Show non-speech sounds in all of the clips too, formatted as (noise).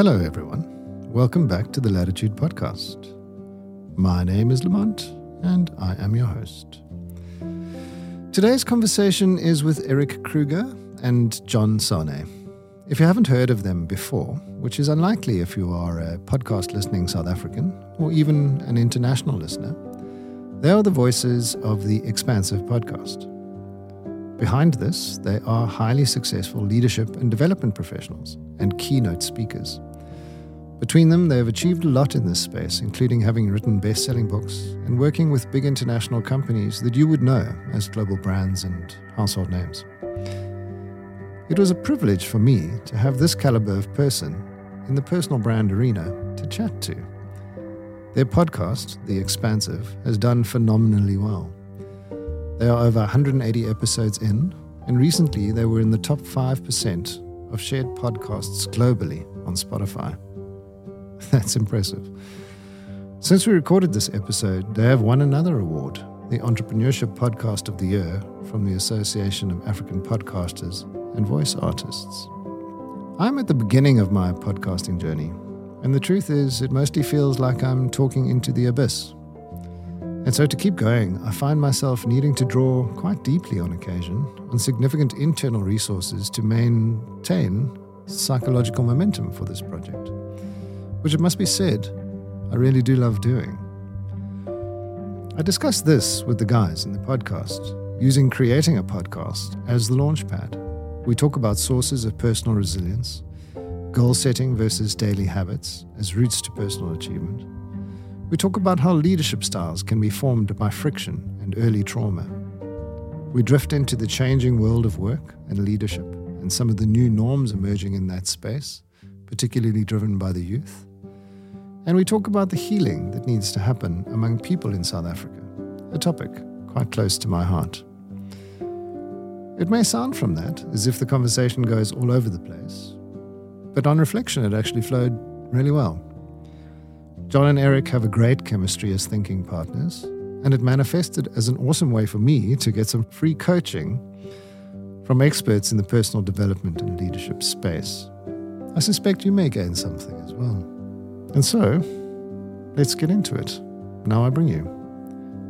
Hello, everyone. Welcome back to the Latitude Podcast. My name is Limont, and I am your host. Today's conversation is with Erik Kruger and John Sanei. If you haven't heard of them before, which is unlikely if you are a podcast listening South African or even an international listener, they are the voices of the Expansive podcast. Behind this, they are highly successful leadership and development professionals and keynote speakers. Between them, they have achieved a lot in this space, including having written best selling books and working with big international companies that you would know as global brands and household names. It was a privilege for me to have this caliber of person in the personal brand arena to chat to. Their podcast, The Expansive, has done phenomenally well. They are over 180 episodes in, and recently they were in the top 5% of shared podcasts globally on Spotify. (laughs) That's impressive. Since we recorded this episode, they have won another award, the Entrepreneurship Podcast of the Year from the Association of African Podcasters and Voice Artists. I'm at the beginning of my podcasting journey, and the truth is, it mostly feels like I'm talking into the abyss. And so, to keep going, I find myself needing to draw quite deeply on occasion on significant internal resources to maintain psychological momentum for this project which it must be said, I really do love doing. I discussed this with the guys in the podcast, using creating a podcast as the launchpad. We talk about sources of personal resilience, goal setting versus daily habits as routes to personal achievement. We talk about how leadership styles can be formed by friction and early trauma. We drift into the changing world of work and leadership and some of the new norms emerging in that space, particularly driven by the youth. And we talk about the healing that needs to happen among people in South Africa, a topic quite close to my heart. It may sound from that as if the conversation goes all over the place, but on reflection, it actually flowed really well. John and Erik have a great chemistry as thinking partners, and it manifested as an awesome way for me to get some free coaching from experts in the personal development and leadership space. I suspect you may gain something as well. And so, let's get into it. Now I bring you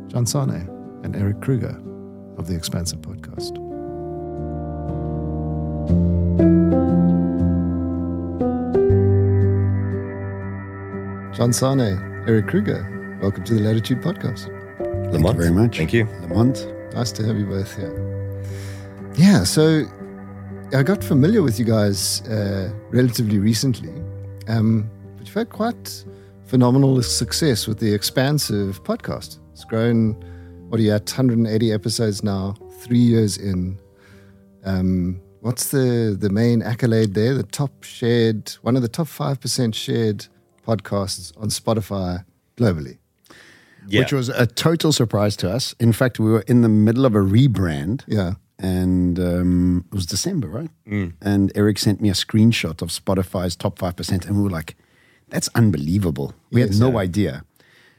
John Sanei and Erik Kruger of the Expansive Podcast. John Sanei, Erik Kruger, welcome to the Latitude Podcast. Thank you very much. Thank you. Limont. Nice to have you both here. Yeah, so I got familiar with you guys uh, relatively recently. Um, but you've had quite phenomenal success with the expansive podcast. It's grown, what are you at, 180 episodes now, three years in. Um, what's the, the main accolade there? The top shared, one of the top 5% shared podcasts on Spotify globally. Yeah. Which was a total surprise to us. In fact, we were in the middle of a rebrand. Yeah. And um, it was December, right? Mm. And Erik sent me a screenshot of Spotify's top 5%. And we were like, that's unbelievable. We Yes, had no yeah. idea.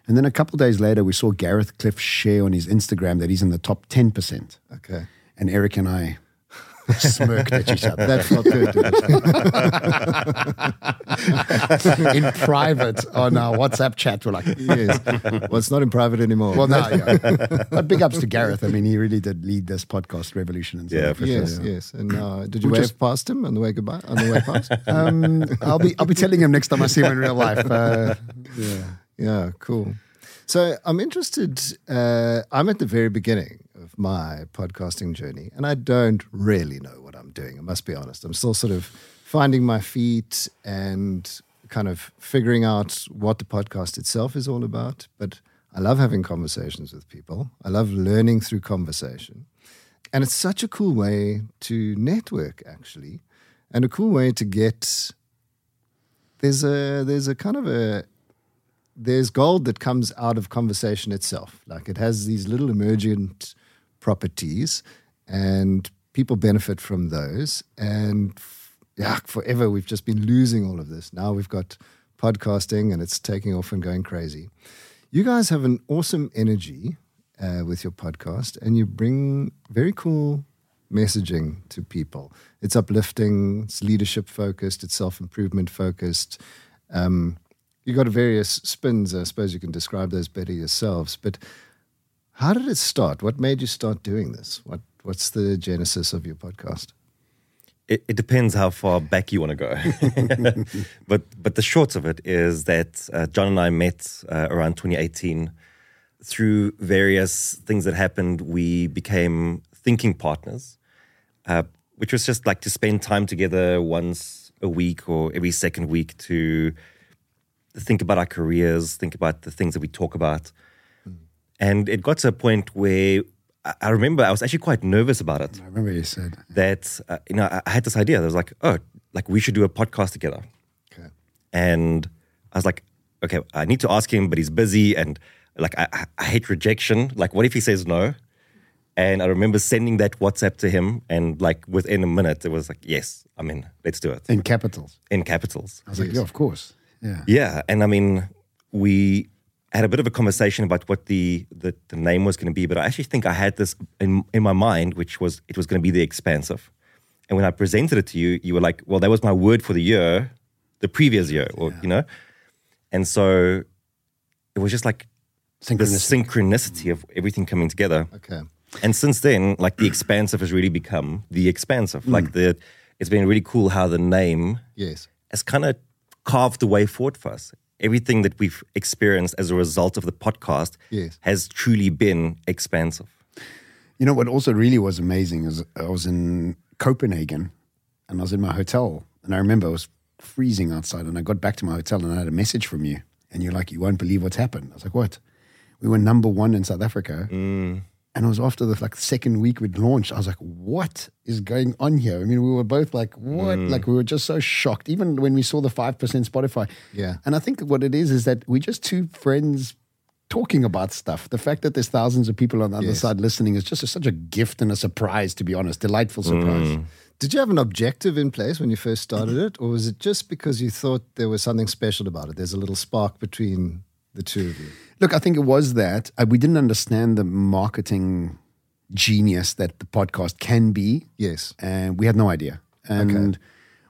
And then a couple days later, we saw Gareth Cliff share on his Instagram that he's in the top 10%. Okay. And Erik and I smirked at each other. That felt good. (laughs) in private on our WhatsApp chat. We're like, yes. Well, it's not in private anymore. well, no, yeah. (laughs) But big ups to Gareth. I mean, he really did lead this podcast revolution. In South Yeah, Africa. for Yes, sure. yes. And uh, did you Which wave is- past him on the way goodbye? On the way past? (laughs) Um, I'll be I'll be telling him next time I see him in real life. Uh, yeah. Yeah, cool. So I'm interested. Uh, I'm at the very beginning of my podcasting journey, and I don't really know what I'm doing. I must be honest. I'm still sort of finding my feet and kind of figuring out what the podcast itself is all about. But I love having conversations with people. I love learning through conversation, and it's such a cool way to network, actually, and a cool way to get. There's a there's a kind of a there's gold that comes out of conversation itself. Like it has these little emergent properties, and people benefit from those. And yeah, forever we've just been losing all of this. Now we've got podcasting, and it's taking off and going crazy. You guys have an awesome energy uh, with your podcast, and you bring very cool messaging to people. It's uplifting, it's leadership focused, it's self improvement focused. Um, you got various spins. I suppose you can describe those better yourselves. But how did it start? What made you start doing this? What What's the genesis of your podcast? It, it depends how far back you want to go. (laughs) but but the short of it is that uh, John and I met uh, around 2018 through various things that happened. We became thinking partners, uh, which was just like to spend time together once a week or every second week to think about our careers, think about the things that we talk about. And it got to a point where I remember I was actually quite nervous about it. I remember you said that uh, you know I had this idea. I was like, oh, like we should do a podcast together. Okay. And I was like, okay, I need to ask him, but he's busy, and like I, I hate rejection. Like, what if he says no? And I remember sending that WhatsApp to him, and like within a minute, it was like, yes, I mean, let's do it in capitals. In capitals. I was yes. like, yeah, of course, yeah, yeah. And I mean, we had a bit of a conversation about what the, the, the name was going to be, but I actually think I had this in, in my mind, which was it was going to be the expansive. And when I presented it to you, you were like, well, that was my word for the year, the previous year, or, yeah. you know? And so it was just like the synchronicity of everything coming together. Okay. And since then, like the expansive has really become the expansive. Mm. Like the, it's been really cool how the name yes has kind of carved the way forward for us everything that we've experienced as a result of the podcast yes. has truly been expansive. You know what also really was amazing is I was in Copenhagen and I was in my hotel and I remember I was freezing outside and I got back to my hotel and I had a message from you and you're like, you won't believe what's happened. I was like, what? We were number one in South Africa. Mm. And it was after the like second week we'd launched. I was like, what is going on here? I mean, we were both like, what? Mm. Like we were just so shocked, even when we saw the 5% Spotify. Yeah. And I think what it is is that we're just two friends talking about stuff. The fact that there's thousands of people on the other side listening is just a, such a gift and a surprise, to be honest. Delightful surprise. Mm. Did you have an objective in place when you first started it? Or was it just because you thought there was something special about it? There's a little spark between the two of you? Look, I think it was that uh, we didn't understand the marketing genius that the podcast can be. Yes. And we had no idea. And okay.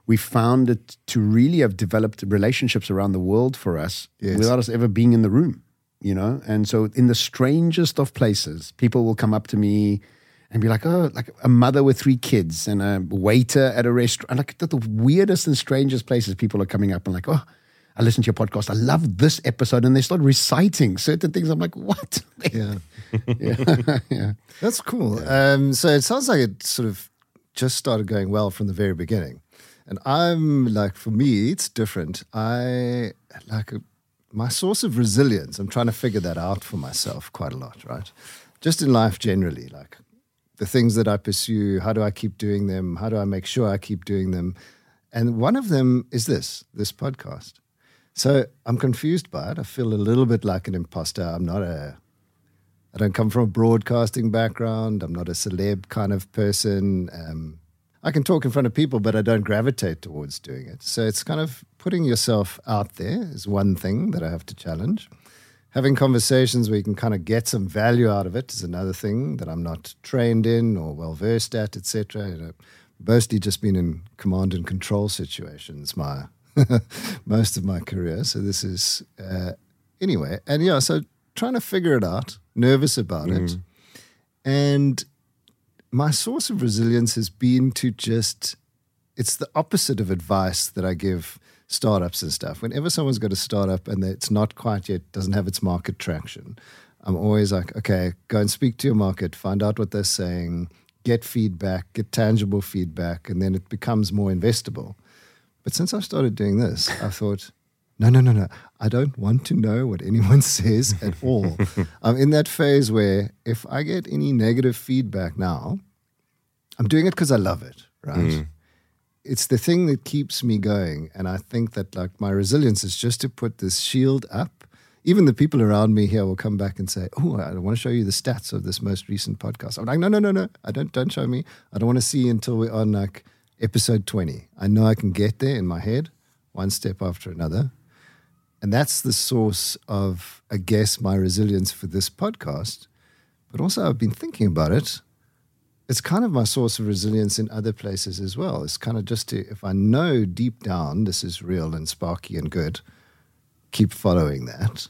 we found it to really have developed relationships around the world for us yes. without us ever being in the room, you know? And so in the strangest of places, people will come up to me and be like, oh, like a mother with three kids and a waiter at a restaurant. Like the weirdest and strangest places, people are coming up and like, oh, I listened to your podcast. I love this episode. And they start reciting certain things. I'm like, what? (laughs) Yeah. (laughs) yeah. (laughs) yeah. That's cool. Yeah. Um, so it sounds like it sort of just started going well from the very beginning. And I'm like, for me, it's different. I like a, my source of resilience. I'm trying to figure that out for myself quite a lot, right? Just in life generally, like the things that I pursue, how do I keep doing them? How do I make sure I keep doing them? And one of them is this, this podcast. So I'm confused by it. I feel a little bit like an imposter. I'm not a, I don't come from a broadcasting background. I'm not a celeb kind of person. Um, I can talk in front of people, but I don't gravitate towards doing it. So it's kind of putting yourself out there is one thing that I have to challenge. Having conversations where you can kind of get some value out of it is another thing that I'm not trained in or well versed at, etc. You know, mostly just been in command and control situations. My (laughs) most of my career. So this is uh, anyway, and yeah, so trying to figure it out, nervous about mm. it, and my source of resilience has been to just. It's the opposite of advice that I give startups and stuff. Whenever someone's got a startup and it's not quite yet doesn't have its market traction, I'm always like, okay, go and speak to your market, find out what they're saying, get feedback, get tangible feedback, and then it becomes more investable. But since I started doing this, I thought, no, no, no, no. I don't want to know what anyone (laughs) says at all. (laughs) I'm in that phase where if I get any negative feedback now, I'm doing it because I love it, right? Mm. It's the thing that keeps me going. And I think that like my resilience is just to put this shield up. Even the people around me here will come back and say, Oh, I want to show you the stats of this most recent podcast. I'm like, no, no, no, no. I don't don't show me. I don't want to see until we're on like episode 20. I know I can get there in my head, one step after another. And that's the source of, I guess, my resilience for this podcast. But also, I've been thinking about it. it's kind of my source of resilience in other places as well. It's kind of just to, if I know deep down this is real and sparky and good, keep following that.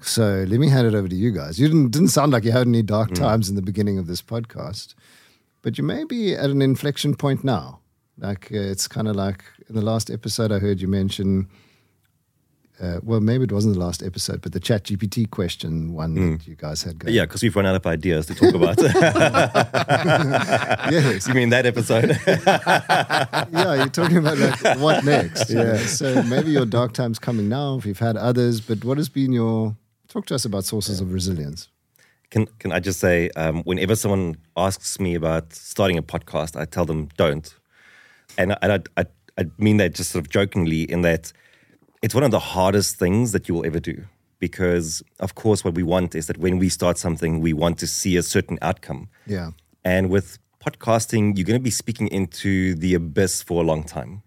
So let me hand it over to you guys. You didn't, didn't sound like you had any dark mm. times in the beginning of this podcast, but you may be at an inflection point now. Like uh, it's kind of like in the last episode, I heard you mention uh, well, maybe it wasn't the last episode, but the Chat GPT question one mm. that you guys had going. Yeah, because we've run out of ideas to talk about. (laughs) yes. You mean that episode? (laughs) yeah, you're talking about like what next. Yeah. So maybe your dark time's coming now, if you've had others, but what has been your. Talk to us about sources yeah. of resilience. Can, can I just say, um, whenever someone asks me about starting a podcast, I tell them don't. And I, I, I, I mean that just sort of jokingly in that it's one of the hardest things that you will ever do because of course what we want is that when we start something we want to see a certain outcome. Yeah. And with podcasting you're going to be speaking into the abyss for a long time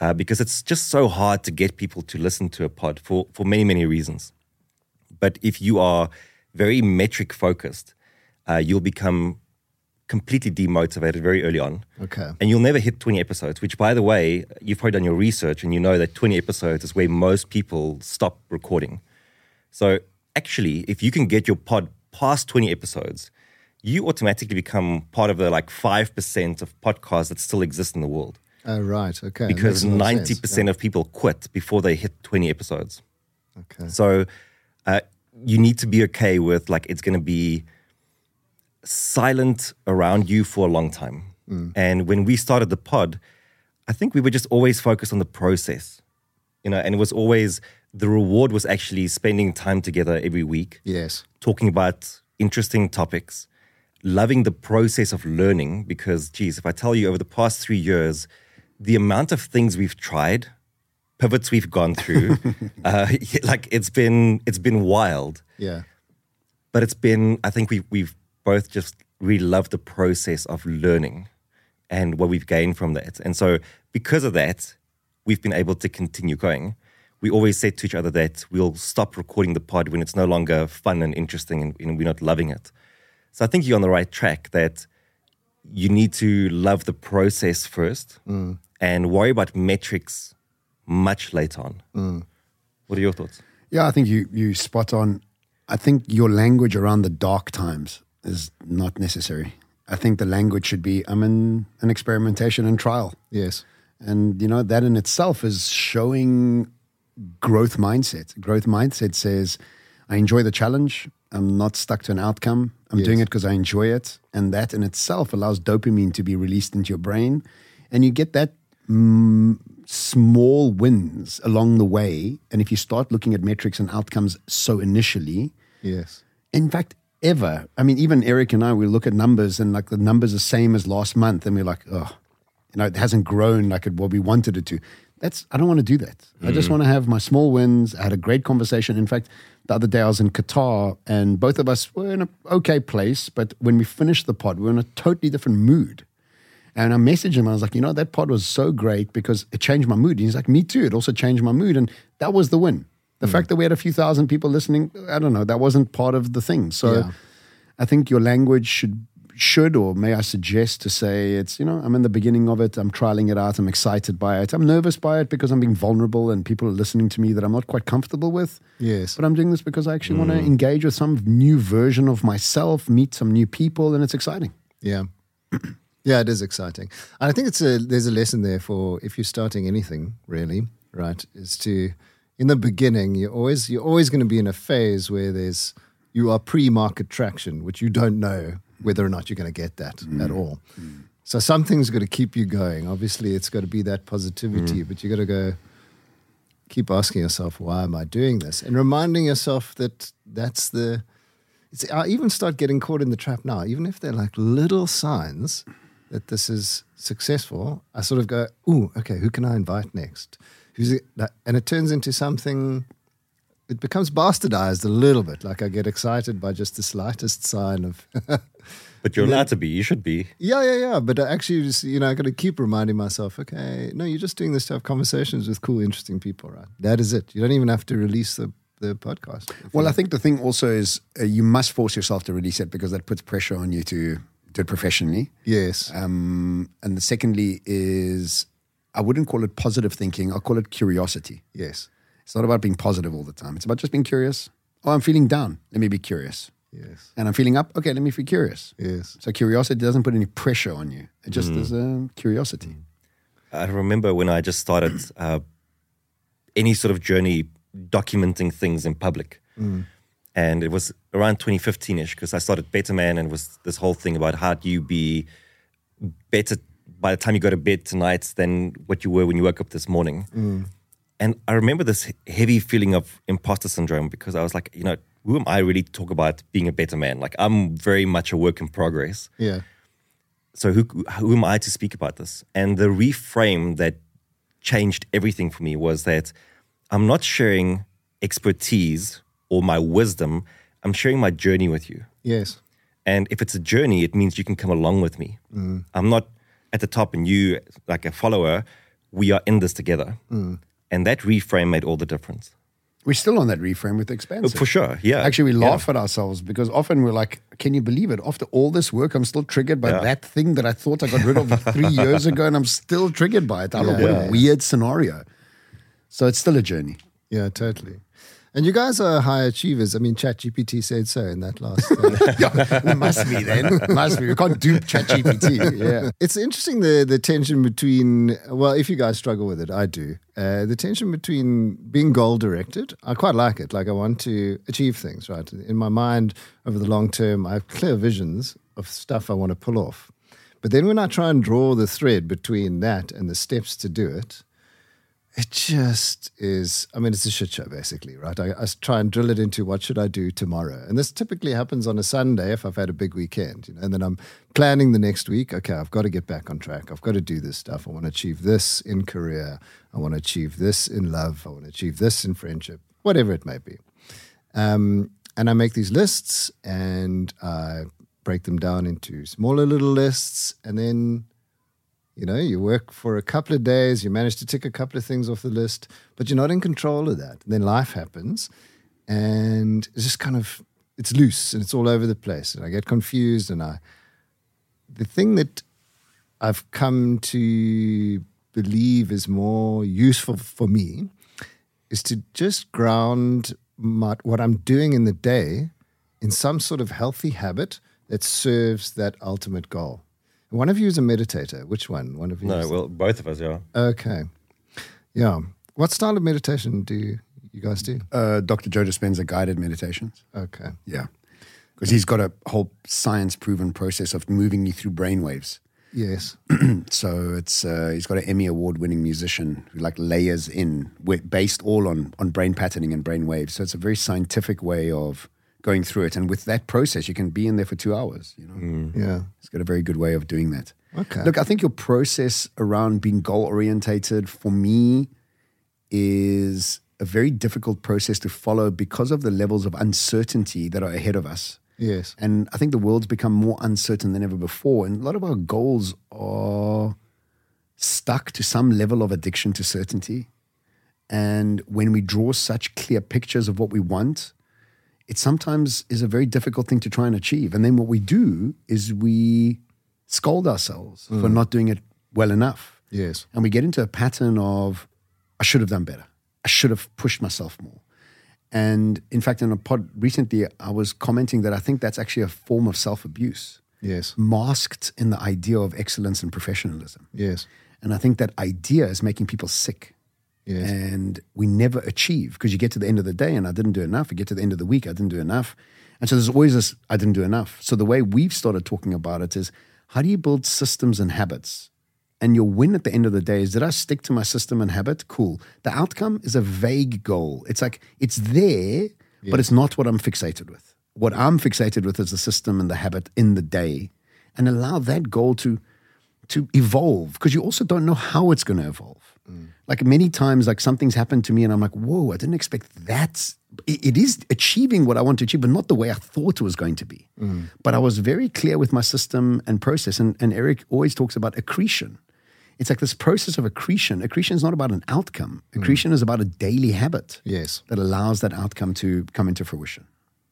uh, because it's just so hard to get people to listen to a pod for, for many many reasons. But if you are very metric focused uh, you'll become completely demotivated very early on. Okay. And you'll never hit 20 episodes, which, by the way, you've probably done your research and you know that 20 episodes is where most people stop recording. So, actually, if you can get your pod past 20 episodes, you automatically become part of the like 5% of podcasts that still exist in the world. Oh, right. Okay. Because 90% yeah. of people quit before they hit 20 episodes. Okay. So, uh, you need to be okay with like it's going to be silent around you for a long time. Mm. And when we started the pod, I think we were just always focused on the process, you know, and it was always the reward was actually spending time together every week. Yes. Talking about interesting topics, loving the process of learning. Because, geez, if I tell you over the past three years, the amount of things we've tried, pivots we've gone through, (laughs) uh, like it's been it's been wild. Yeah. But it's been, I think we we've both just really loved the process of learning and what we've gained from that. And so, because of that, we've been able to continue going. We always said to each other that we'll stop recording the pod when it's no longer fun and interesting and, and we're not loving it. So, I think you're on the right track that you need to love the process first mm. and worry about metrics much later on. Mm. What are your thoughts? Yeah, I think you you spot on. I think your language around the dark times is not necessary. I think the language should be I'm in an experimentation and trial. Yes. And you know that in itself is showing growth mindset. Growth mindset says I enjoy the challenge. I'm not stuck to an outcome. I'm yes. doing it because I enjoy it, and that in itself allows dopamine to be released into your brain, and you get that mm, small wins along the way. And if you start looking at metrics and outcomes so initially, yes, in fact, ever. I mean, even Erik and I, we look at numbers and like the numbers are the same as last month, and we're like, oh, you know, it hasn't grown like it, what we wanted it to. That's I don't want to do that. Mm. I just mm. want to have my small wins. I had a great conversation. In fact, the other day I was in Qatar, and both of us were in an okay place. But when we finished the pod, we were in a totally different mood. And I messaged him. I was like, you know, that pod was so great because it changed my mood. And he's like, me too. It also changed my mood, and that was the win. The mm. fact that we had a few thousand people listening, I don't know, that wasn't part of the thing. So yeah. I think your language should should or may I suggest to say it's you know I'm in the beginning of it I'm trialing it out I'm excited by it I'm nervous by it because I'm being vulnerable and people are listening to me that I'm not quite comfortable with yes but I'm doing this because I actually mm. want to engage with some new version of myself meet some new people and it's exciting yeah yeah it is exciting and I think it's a there's a lesson there for if you're starting anything really right is to in the beginning, you're always you're always going to be in a phase where there's you are pre-market traction, which you don't know whether or not you're going to get that mm. at all. Mm. So something's got to keep you going. Obviously, it's got to be that positivity, mm. but you got to go keep asking yourself, why am I doing this? And reminding yourself that that's the. It's, I even start getting caught in the trap now, even if they're like little signs that this is successful. I sort of go, ooh, okay, who can I invite next? who's it? and it turns into something it becomes bastardized a little bit like i get excited by just the slightest sign of (laughs) but you're allowed to be you should be yeah yeah yeah but actually just you know i got to keep reminding myself okay no you're just doing this to have conversations with cool interesting people right that is it you don't even have to release the the podcast well i think the thing also is uh, you must force yourself to release it because that puts pressure on you to do it professionally. Yes. Um, and the secondly is I wouldn't call it positive thinking. I'll call it curiosity. yes. It's not about being positive all the time. It's about just being curious. Oh, I'm feeling down. Let me be curious. Yes. And I'm feeling up. Okay, let me be curious. Yes. So curiosity doesn't put any pressure on you. It just is a curiosity. I remember when I just started uh, any sort of journey documenting things in public. And it was around 2015 ish because I started Better Man and it was this whole thing about how do you be better by the time you go to bed tonight than what you were when you woke up this morning. Mm. And I remember this heavy feeling of imposter syndrome because I was like, you know, who am I really to talk about being a better man? Like, I'm very much a work in progress Yeah. so who who am I to speak about this? And the reframe that changed everything for me was that I'm not sharing expertise or my wisdom. I'm sharing my journey with you. Yes. And if it's a journey, it means you can come along with me. Mm. I'm not at the top and you like a follower. We are in this together. Mm. And that reframe made all the difference. We're still on that reframe with expense. For sure. Yeah. Actually, we Yeah. laugh at ourselves because often we're like, can you believe it? After all this work, I'm still triggered by Yeah. that thing that I thought I got rid of (laughs) three years ago, and I'm still triggered by it. I don't know, what a weird scenario. So it's still a journey. Yeah, totally. And you guys are high achievers. I mean, ChatGPT said so in that last. Uh, (laughs) yeah, must be then. Must be. We can't dupe ChatGPT. Yeah. it's interesting the the tension between. Well, if you guys struggle with it, I do. Uh, the tension between being goal directed. I quite like it. Like I want to achieve things. Right in my mind over the long term, I have clear visions of stuff I want to pull off. But then when I try and draw the thread between that and the steps to do it, it just is i mean it's a shit show basically right? I, I try and drill it into what should i do tomorrow. And this typically happens on a sunday if i've had a big weekend you know? And then i'm planning the next week okay i've got to get back on track. I've got to do this stuff. I want to achieve this in career. I want to achieve this in love. I want to achieve this in friendship whatever it may be. Um, and i make these lists and i break them down into smaller little lists and then you know, you work for a couple of days, you manage to tick a couple of things off the list, but you're not in control of that. And then life happens and it's just kind of it's loose and it's all over the place. And I get confused and I the thing that I've come to believe is more useful for me is to just ground my, what I'm doing in the day in some sort of healthy habit that serves that ultimate goal. One of you is a meditator. Which one? One of you? No, is- well, both of us, are. Okay. Yeah. What style of meditation do you, you guys do? Uh, Dr. Joe Dispenza guided meditations. Okay. Yeah. Because he's got a whole science proven process of moving you through brainwaves. Yes. (clears throat) So it's uh, he's got an Emmy award winning musician who like layers in based all on on brain patterning and brain waves. So it's a very scientific way of going through it. And with that process, you can be in there for two hours. You know, mm. Yeah. it's got a very good way of doing that. Okay. Look, I think your process around being goal orientated for me is a very difficult process to follow because of the levels of uncertainty that are ahead of us. Yes. And I think the world's become more uncertain than ever before. And a lot of our goals are stuck to some level of addiction to certainty. And when we draw such clear pictures of what we want, it sometimes is a very difficult thing to try and achieve. And then what we do is we scold ourselves for mm. not doing it well enough. Yes. And we get into a pattern of, I should have done better. I should have pushed myself more. And in fact, in a pod recently, I was commenting that I think that's actually a form of self abuse, Yes. masked in the idea of excellence and professionalism. Yes. And I think that idea is making people sick. Yes. And we never achieve because you get to the end of the day and I didn't do enough. You get to the end of the week, I didn't do enough. And so there's always this, I didn't do enough. So the way we've started talking about it is how do you build systems and habits? And your win at the end of the day is did I stick to my system and habit? Cool. The outcome is a vague goal. It's like it's there, but it's not what I'm fixated with. What I'm fixated with is the system and the habit in the day. And allow that goal to to evolve because you also don't know how it's going to evolve. Like many times, like something's happened to me, and I'm like, "Whoa! I didn't expect that." It, it is achieving what I want to achieve, but not the way I thought it was going to be. But I was very clear with my system and process. And, and Erik always talks about accretion. It's like this process of accretion. Accretion is not about an outcome. Accretion is about a daily habit Yes. that allows that outcome to come into fruition.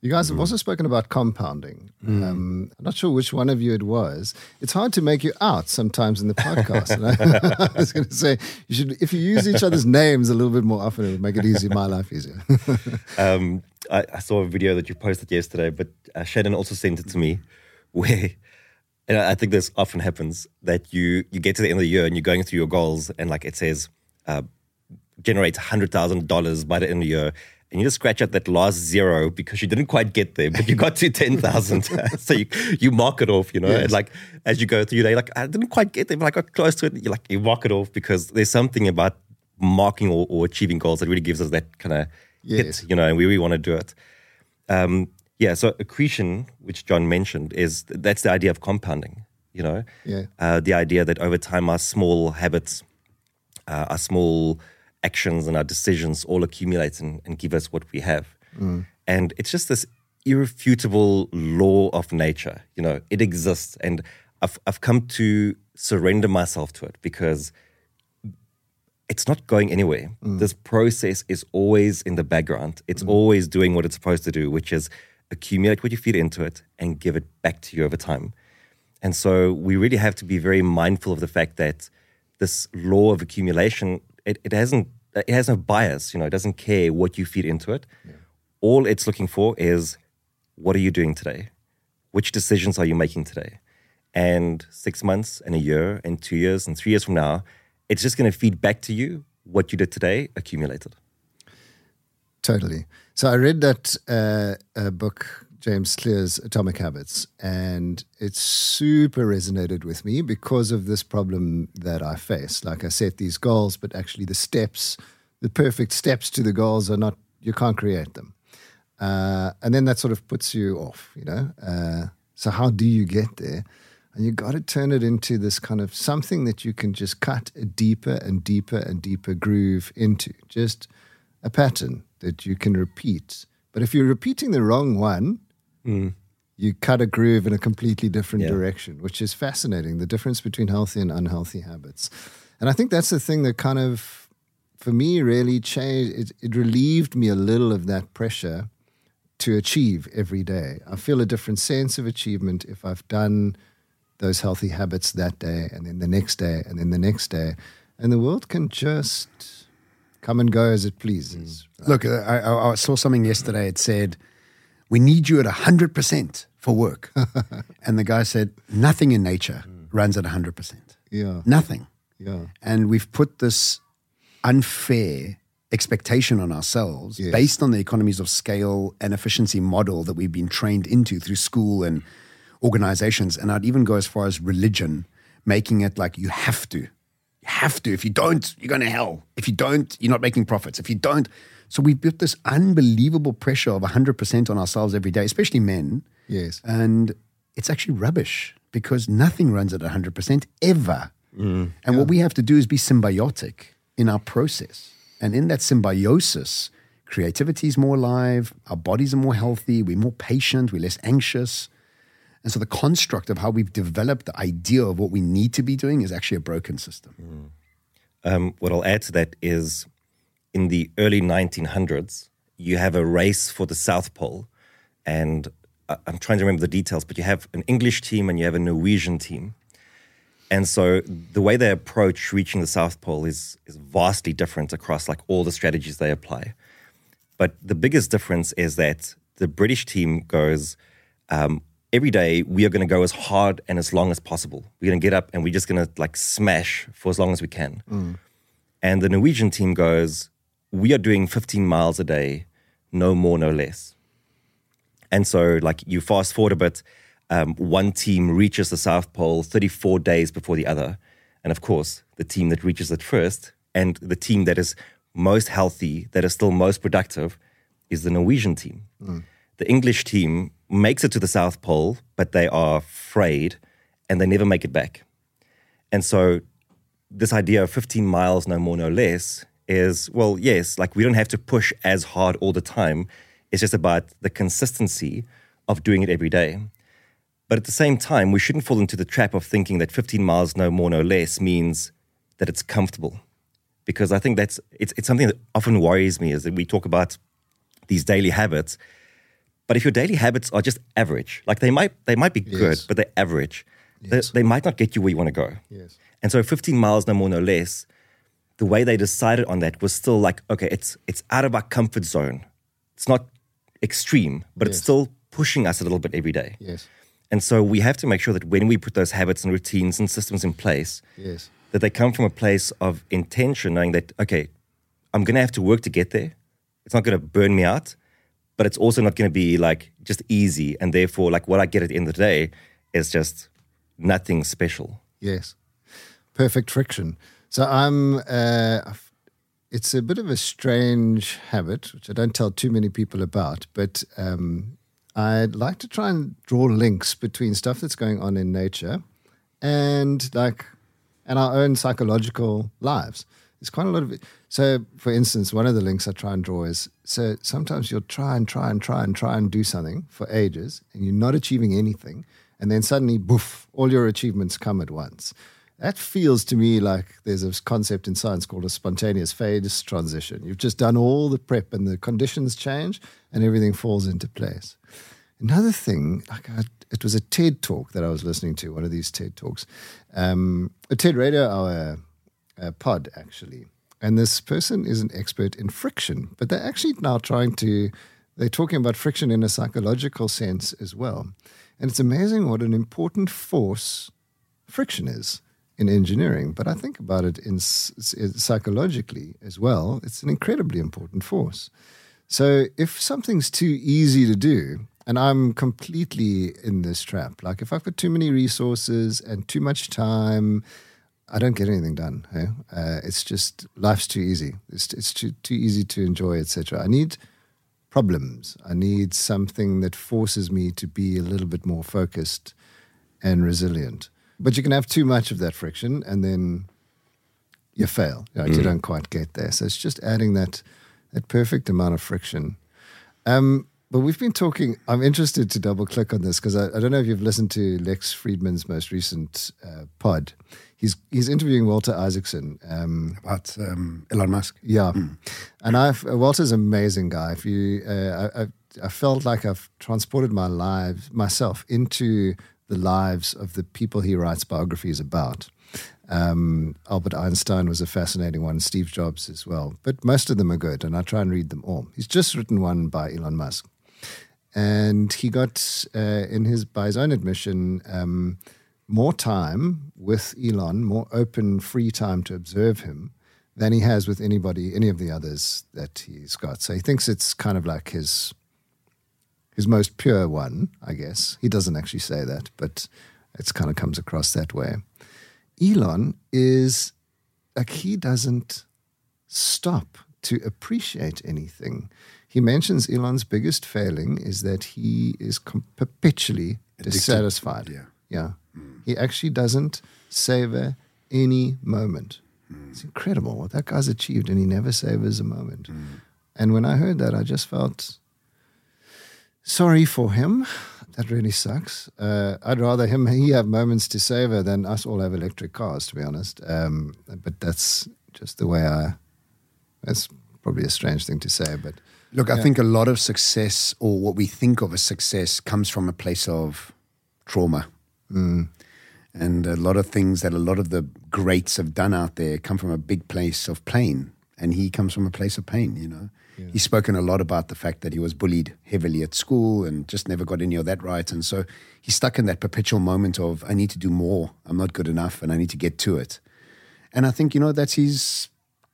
You guys have mm. also spoken about compounding. Mm. Um, I'm not sure which one of you it was. It's hard to make you out sometimes in the (laughs) podcast. I, (laughs) I, was going to say you should, if you use each other's names a little bit more often, it would make it easy, my life easier. (laughs) um, I, I, saw a video that you posted yesterday, but uh, Shannon also sent it to me, where, and I think this often happens that you you get to the end of the year and you're going through your goals, and like it says, uh, generate hundred thousand dollars by the end of the year and you just scratch out that last zero because you didn't quite get there, but you got to 10,000. (laughs) (laughs) so you, you mark it off, you know, yes. and like as you go through, you're like, I didn't quite get there, but I got close to it. You like, you mark it off because there's something about marking or, or achieving goals that really gives us that kind of yes. hit, you know, and we really want to do it. Um, yeah, so accretion, which John mentioned, is that's the idea of compounding, you know, yeah. Uh, the idea that over time our small habits, uh, our small actions and our decisions all accumulate and, and give us what we have. Mm. And it's just this irrefutable law of nature. You know, it exists. And I've, I've come to surrender myself to it because it's not going anywhere. Mm. This process is always in the background. It's mm. always doing what it's supposed to do, which is accumulate what you feed into it and give it back to you over time. And so we really have to be very mindful of the fact that this law of accumulation it, it hasn't it has no bias. You know, it doesn't care what you feed into it. Yeah. All it's looking for is what are you doing today? Which decisions are you making today? And six months and a year and two years and three years from now, it's just going to feed back to you what you did today accumulated. Totally. So I read that uh, book James Clear's Atomic Habits, and it super resonated with me because of this problem that I face. Like I set these goals, but actually the steps, the perfect steps to the goals are not, you can't create them. Uh, and then that sort of puts you off, you know? Uh, so, how do you get there? And you got to turn it into this kind of something that you can just cut a deeper and deeper and deeper groove into, just a pattern that you can repeat. But if you're repeating the wrong one, Mm. You cut a groove in a completely different yeah. direction, which is fascinating. The difference between healthy and unhealthy habits. And I think that's the thing that kind of, for me, really changed. It, it relieved me a little of that pressure to achieve every day. I feel a different sense of achievement if I've done those healthy habits that day and then the next day and then the next day. And the world can just come and go as it pleases. Mm. Look, I, I, saw something yesterday. It said, we need you at 100% for work. (laughs) and the guy said, nothing in nature mm. runs at 100%. Yeah. Nothing. Yeah. And we've put this unfair expectation on ourselves yes. based on the economies of scale and efficiency model that we've been trained into through school and organizations. And I'd even go as far as religion, making it like you have to. You have to. If you don't, you're going to hell. If you don't, you're not making profits. If you don't, so we've built this unbelievable pressure of 100% on ourselves every day, especially men. Yes. And it's actually rubbish because nothing runs at 100% ever. Mm, and yeah. what we have to do is be symbiotic in our process. And in that symbiosis, creativity is more alive, our bodies are more healthy, we're more patient, we're less anxious. And so the construct of how we've developed the idea of what we need to be doing is actually a broken system. Mm. Um, what I'll add to that is in the early 1900s, you have a race for the South Pole. And I'm trying to remember the details, but you have an English team and you have a Norwegian team. And so the way they approach reaching the South Pole is, is vastly different across like all the strategies they apply. But the biggest difference is that the British team goes, um, every day we are going to go as hard and as long as possible. We're going to get up and we're just going to like smash for as long as we can. Mm. And the Norwegian team goes, we are doing 15 miles a day, no more, no less. And so, like, you fast forward a bit, um, one team reaches the South Pole 34 days before the other. And of course, the team that reaches it first and the team that is most healthy, that is still most productive, is the Norwegian team. Mm. The English team makes it to the South Pole, but they are frayed and they never make it back. And so, this idea of 15 miles, no more, no less, is well, yes, like we don't have to push as hard all the time. It's just about the consistency of doing it every day. But at the same time, we shouldn't fall into the trap of thinking that 15 miles, no more, no less, means that it's comfortable. Because I think that's it's, it's something that often worries me is that we talk about these daily habits, But if your daily habits are just average, like they might they might be good, yes. but they're average, yes. they, they might not get you where you want to go. Yes. And so 15 miles, no more, no less, the way they decided on that was still like, okay, it's it's out of our comfort zone. It's not extreme, but yes. it's still pushing us a little bit every day. Yes. And so we have to make sure that when we put those habits and routines and systems in place, yes. that they come from a place of intention, knowing that, okay, I'm going to have to work to get there. It's not going to burn me out, but it's also not going to be like just easy. And therefore, like what I get at the end of the day is just nothing special. Yes. Perfect friction. So I'm, uh, it's a bit of a strange habit, which I don't tell too many people about, but um, I'd like to try and draw links between stuff that's going on in nature and like and our own psychological lives. There's quite a lot of it. So, for instance, one of the links I try and draw is so sometimes you'll try and try and try and try and do something for ages and you're not achieving anything. And then suddenly, boof, all your achievements come at once. That feels to me like there's a concept in science called a spontaneous phase transition. You've just done all the prep and the conditions change and everything falls into place. Another thing, like I, it was a TED talk that I was listening to, one of these TED talks, um, a TED Radio Hour uh, pod actually, and this person is an expert in friction, but they're actually now trying to, they're talking about friction in a psychological sense as well, and it's amazing what an important force friction is in engineering, but I think about it in, in psychologically as well. It's an incredibly important force. So if something's too easy to do, and I'm completely in this trap. Like if I've got too many resources and too much time, I don't get anything done. Uh, it's just life's too easy. It's it's too too easy to enjoy, etc. I need problems. I need something that forces me to be a little bit more focused and resilient. But you can have too much of that friction, and then you fail. Like mm. You don't quite get there. So it's just adding that that perfect amount of friction. Um, but we've been talking. I'm interested to double click on this because I, I, don't know if you've listened to Lex Fridman's most recent uh, pod. He's he's interviewing Walter Isaacson um, about um, Elon Musk. Yeah, mm. and I've uh, Walter's an amazing guy. If you, uh, I, I, I felt like I've transported my lives myself into the lives of the people he writes biographies about. Um, Albert Einstein was a fascinating one, Steve Jobs as well. But most of them are good, and I try and read them all. He's just written one by Elon Musk. And he got, uh, in his by his own admission, um, more time with Elon, more open, free time to observe him than he has with anybody, any of the others that he's got. So he thinks it's kind of like his his most pure one, I guess. He doesn't actually say that, but it kind of comes across that way. Elon is like he doesn't stop to appreciate anything. He mentions Elon's biggest failing is that he is com- perpetually Addicted. dissatisfied. Yeah. Yeah. Mm. He actually doesn't savor any moment. Mm. It's incredible what that guy's achieved, and he never savors a moment. Mm. And when I heard that, I just felt sorry for him. That really sucks. Uh, I'd rather him he have moments to savor than us all have electric cars, to be honest. Um, but that's just the way I. That's probably a strange thing to say, but look, yeah. I think a lot of success, or what we think of as success, comes from a place of trauma. Mm. And a lot of things that a lot of the greats have done out there come from a big place of pain. And he comes from a place of pain, you know. He's spoken a lot about the fact that he was bullied heavily at school and just never got any of that right. And so he's stuck in that perpetual moment of, I need to do more. I'm not good enough and I need to get to it. And I think, you know, that's his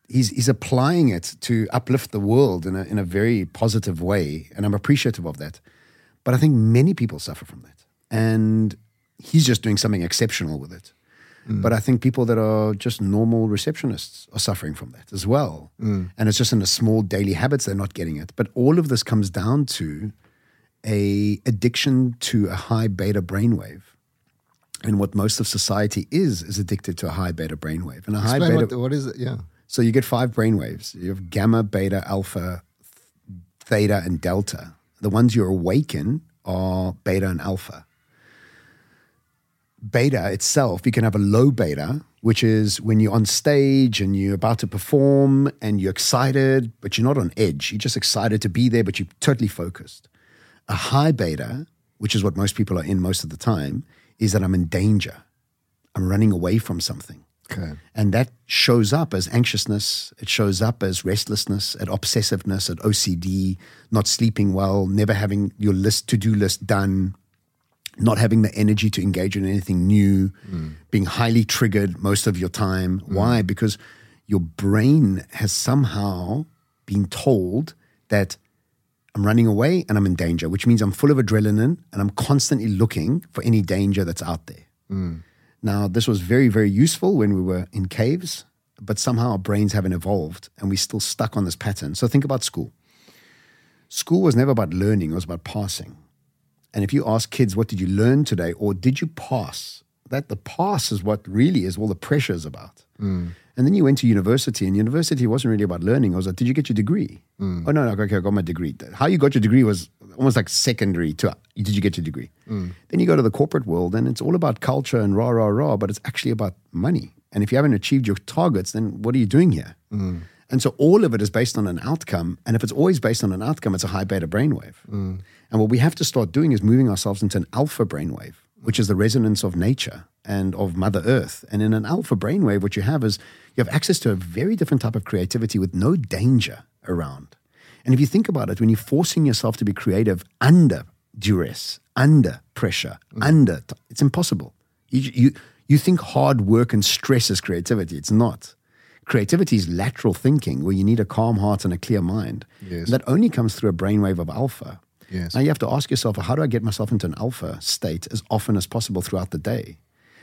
he's he's applying it to uplift the world in a in a very positive way, and I'm appreciative of that. But I think many people suffer from that, and he's just doing something exceptional with it. Mm. But I think people that are just normal receptionists are suffering from that as well. Mm. And it's just in the small daily habits they're not getting it. But all of this comes down to a addiction to a high beta brainwave. And what most of society is is addicted to a high beta brainwave. And a Explain high beta what, what is it? Yeah. So you get five brain waves. You have gamma, beta, alpha, theta, and delta. The ones you awaken are beta and alpha. Beta itself, you can have a low beta, which is when you're on stage and you're about to perform and you're excited, but you're not on edge. You're just excited to be there, but you're totally focused. A high beta, which is what most people are in most of the time, is that I'm in danger. I'm running away from something. Okay. And that shows up as anxiousness. It shows up as restlessness, at obsessiveness, at OCD, not sleeping well, never having your list to do list done, not having the energy to engage in anything new, mm. being highly triggered most of your time. Mm. Why? Because your brain has somehow been told that I'm running away and I'm in danger, which means I'm full of adrenaline and I'm constantly looking for any danger that's out there. Mm. Now, this was very, very useful when we were in caves, but somehow our brains haven't evolved and we're still stuck on this pattern. So think about school. School was never about learning, it was about passing. And if you ask kids, what did you learn today or did you pass? That the pass is what really is all the pressure is about. Mm. And then you went to university, and university wasn't really about learning. It was like, did you get your degree? Mm. Oh, no, no, okay, I got my degree. How you got your degree was almost like secondary to did you get your degree? Mm. Then you go to the corporate world, and it's all about culture and rah, rah, rah, but it's actually about money. And if you haven't achieved your targets, then what are you doing here? Mm. And so all of it is based on an outcome. And if it's always based on an outcome, it's a high beta brainwave. Mm. And what we have to start doing is moving ourselves into an alpha brainwave, which is the resonance of nature and of Mother Earth. And in an alpha brainwave, what you have is you have access to a very different type of creativity with no danger around. And if you think about it, when you're forcing yourself to be creative under duress, under pressure, mm. under, it's impossible. You, you, you think hard work and stress is creativity. It's not. Creativity is lateral thinking where you need a calm heart and a clear mind. Yes. That only comes through a brainwave of alpha. Yes. Now you have to ask yourself, how do I get myself into an alpha state as often as possible throughout the day?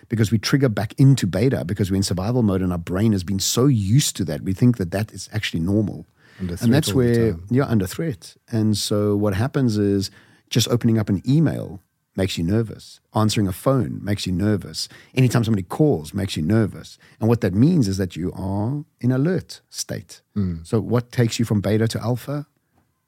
Because we trigger back into beta because we're in survival mode and our brain has been so used to that. We think that that is actually normal. and that's where you're under threat. And so what happens is just opening up an email makes you nervous. Answering a phone makes you nervous. Anytime somebody calls makes you nervous. And what that means is that you are in alert state. Mm. So what takes you from beta to alpha?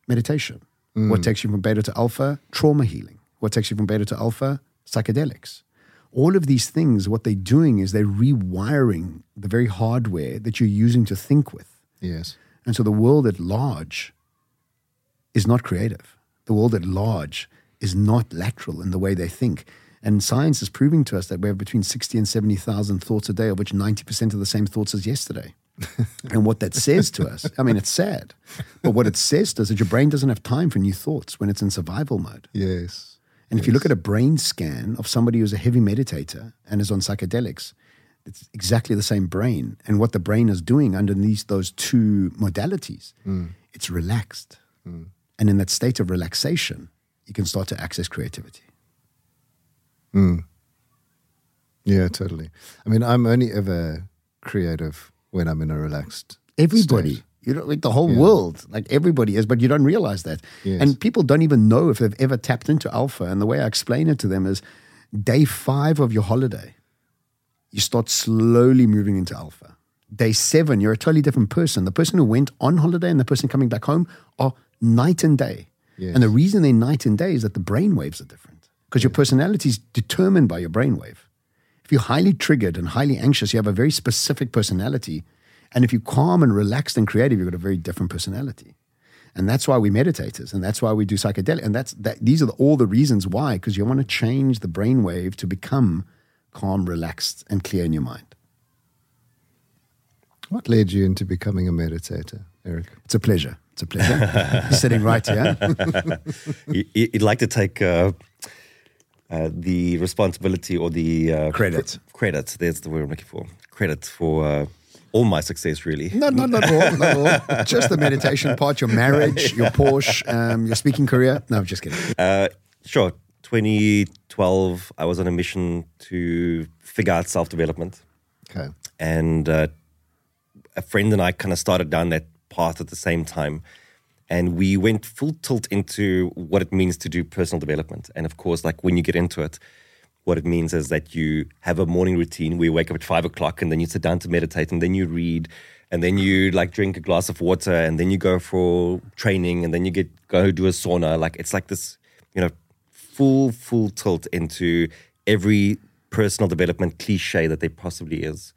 Meditation. Mm. What takes you from beta to alpha? Trauma healing. What takes you from beta to alpha? Psychedelics. All of these things, what they're doing is they're rewiring the very hardware that you're using to think with. Yes. And so the world at large is not creative. The world at large is not lateral in the way they think. And science is proving to us that we have between 60 and 70,000 thoughts a day, of which 90% are the same thoughts as yesterday. And what that says to us, I mean, it's sad, but what it says to us is that your brain doesn't have time for new thoughts when it's in survival mode. Yes. And yes. if you look at a brain scan of somebody who's a heavy meditator and is on psychedelics, it's exactly the same brain. And what the brain is doing underneath those two modalities, mm. it's relaxed. Mm. And in that state of relaxation, you can start to access creativity. Mm. Yeah, totally. I mean, I'm only ever creative when I'm in a relaxed. Everybody. State. You know, like the whole yeah. world, like everybody is, but you don't realize that. Yes. And people don't even know if they've ever tapped into alpha. And the way I explain it to them is day five of your holiday, you start slowly moving into alpha. Day seven, you're a totally different person. The person who went on holiday and the person coming back home are night and day. Yes. And the reason they're night and day is that the brain waves are different because your personality is determined by your brain wave. If you're highly triggered and highly anxious, you have a very specific personality and if you're calm and relaxed and creative, you've got a very different personality. And that's why we meditators, and that's why we do psychedelic. And that's that. These are the, all the reasons why, because you want to change the brainwave to become calm, relaxed, and clear in your mind. What led you into becoming a meditator, Erik? It's a pleasure. It's a pleasure. sitting right here. (laughs) You'd like to take uh, uh, the responsibility or the uh, credit. Cr- credit. That's the word I'm looking for. Credit for uh, all my success, really. No, no, not all. Not all. Just the meditation part, your marriage, (laughs) your Porsche, um, your speaking career. No, I'm just kidding. Uh, sure. 2012, I was on a mission to figure out self development. Okay. And uh, a friend and I kind of started down that path at the same time. And we went full tilt into what it means to do personal development. And of course, like when you get into it, what it means is that you have a morning routine where you wake up at five o'clock and then you sit down to meditate and then you read and then you like drink a glass of water and then you go for training and then you get go do a sauna. Like it's like this, you know, full full tilt into every personal development cliche that there possibly is.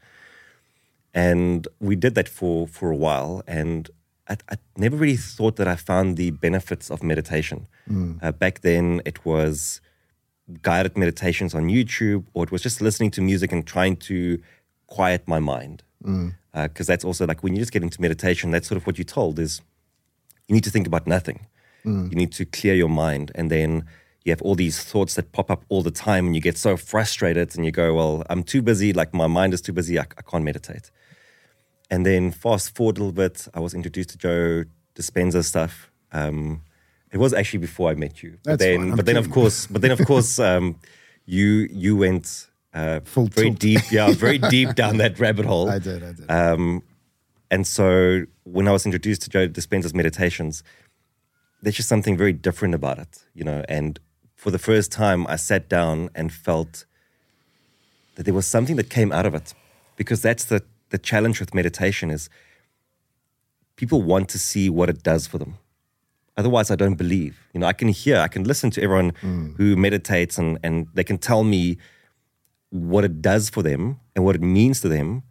And we did that for for a while and I, I, never really thought that I found the benefits of meditation. Mm. Uh, back then, it was guided meditations on YouTube, or it was just listening to music and trying to quiet my mind. Because mm. uh, that's also like when you just get into meditation, that's sort of what you're told is you need to think about nothing. Mm. You need to clear your mind, and then you have all these thoughts that pop up all the time, and you get so frustrated, and you go, "Well, I'm too busy. Like my mind is too busy. I, I can't meditate." And then fast forward a little bit, I was introduced to Joe Dispenza stuff. Um, it was actually before I met you. But That's then, but then of course, but then of course, (laughs) um, you you went uh, Full very tilt. deep, yeah, (laughs) very deep down that rabbit hole. I did, I did. Um, and so when I was introduced to Joe Dispenza's meditations, there's just something very different about it, you know. And for the first time, I sat down and felt that there was something that came out of it, because that's the the challenge with meditation is people want to see what it does for them. Otherwise, I don't believe. You know, I can hear, I can listen to everyone mm. who meditates, and and they can tell me what it does for them and what it means to them.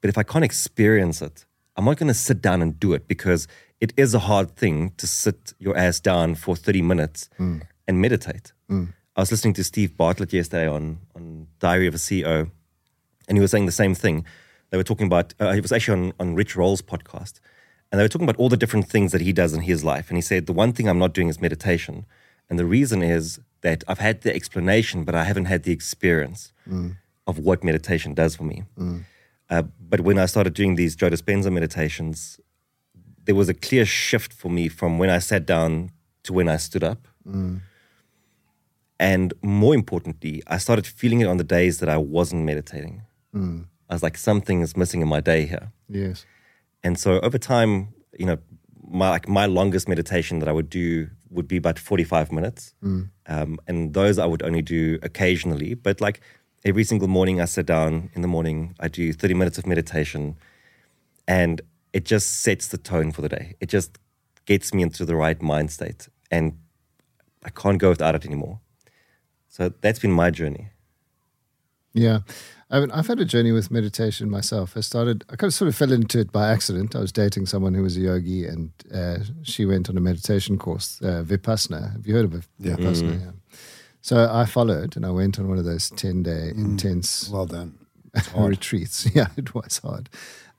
But if I can't experience it, I'm not going to sit down and do it because it is a hard thing to sit your ass down for 30 minutes mm. and meditate. Mm. I was listening to Steve Bartlett yesterday on, on Diary of a CEO, and he was saying the same thing. They were talking about, uh, he was actually on, on Rich Roll's podcast, and they were talking about all the different things that he does in his life. And he said, The one thing I'm not doing is meditation. And the reason is that I've had the explanation, but I haven't had the experience of what meditation does for me. Uh, but when I started doing these Joe Dispenza meditations, there was a clear shift for me from when I sat down to when I stood up. And more importantly, I started feeling it on the days that I wasn't meditating. I was like, something is missing in my day here. yes. And so over time, you know, my like my longest meditation that I would do would be about forty five minutes, um, and those I would only do occasionally. But like every single morning, I sit down in the morning, I do thirty minutes of meditation, and it just sets the tone for the day. It just gets me into the right mind state, and I can't go without it anymore. So that's been my journey. Yeah. I mean, I've had a journey with meditation myself. I started, I kind of sort of fell into it by accident. I was dating someone who was a yogi and uh, she went on a meditation course, uh, Vipassana. Have you heard of it? Yeah. Vipassana, yeah. So I followed and I went on one of those 10 day intense Well done. (laughs) retreats. (laughs) Yeah, it was hard.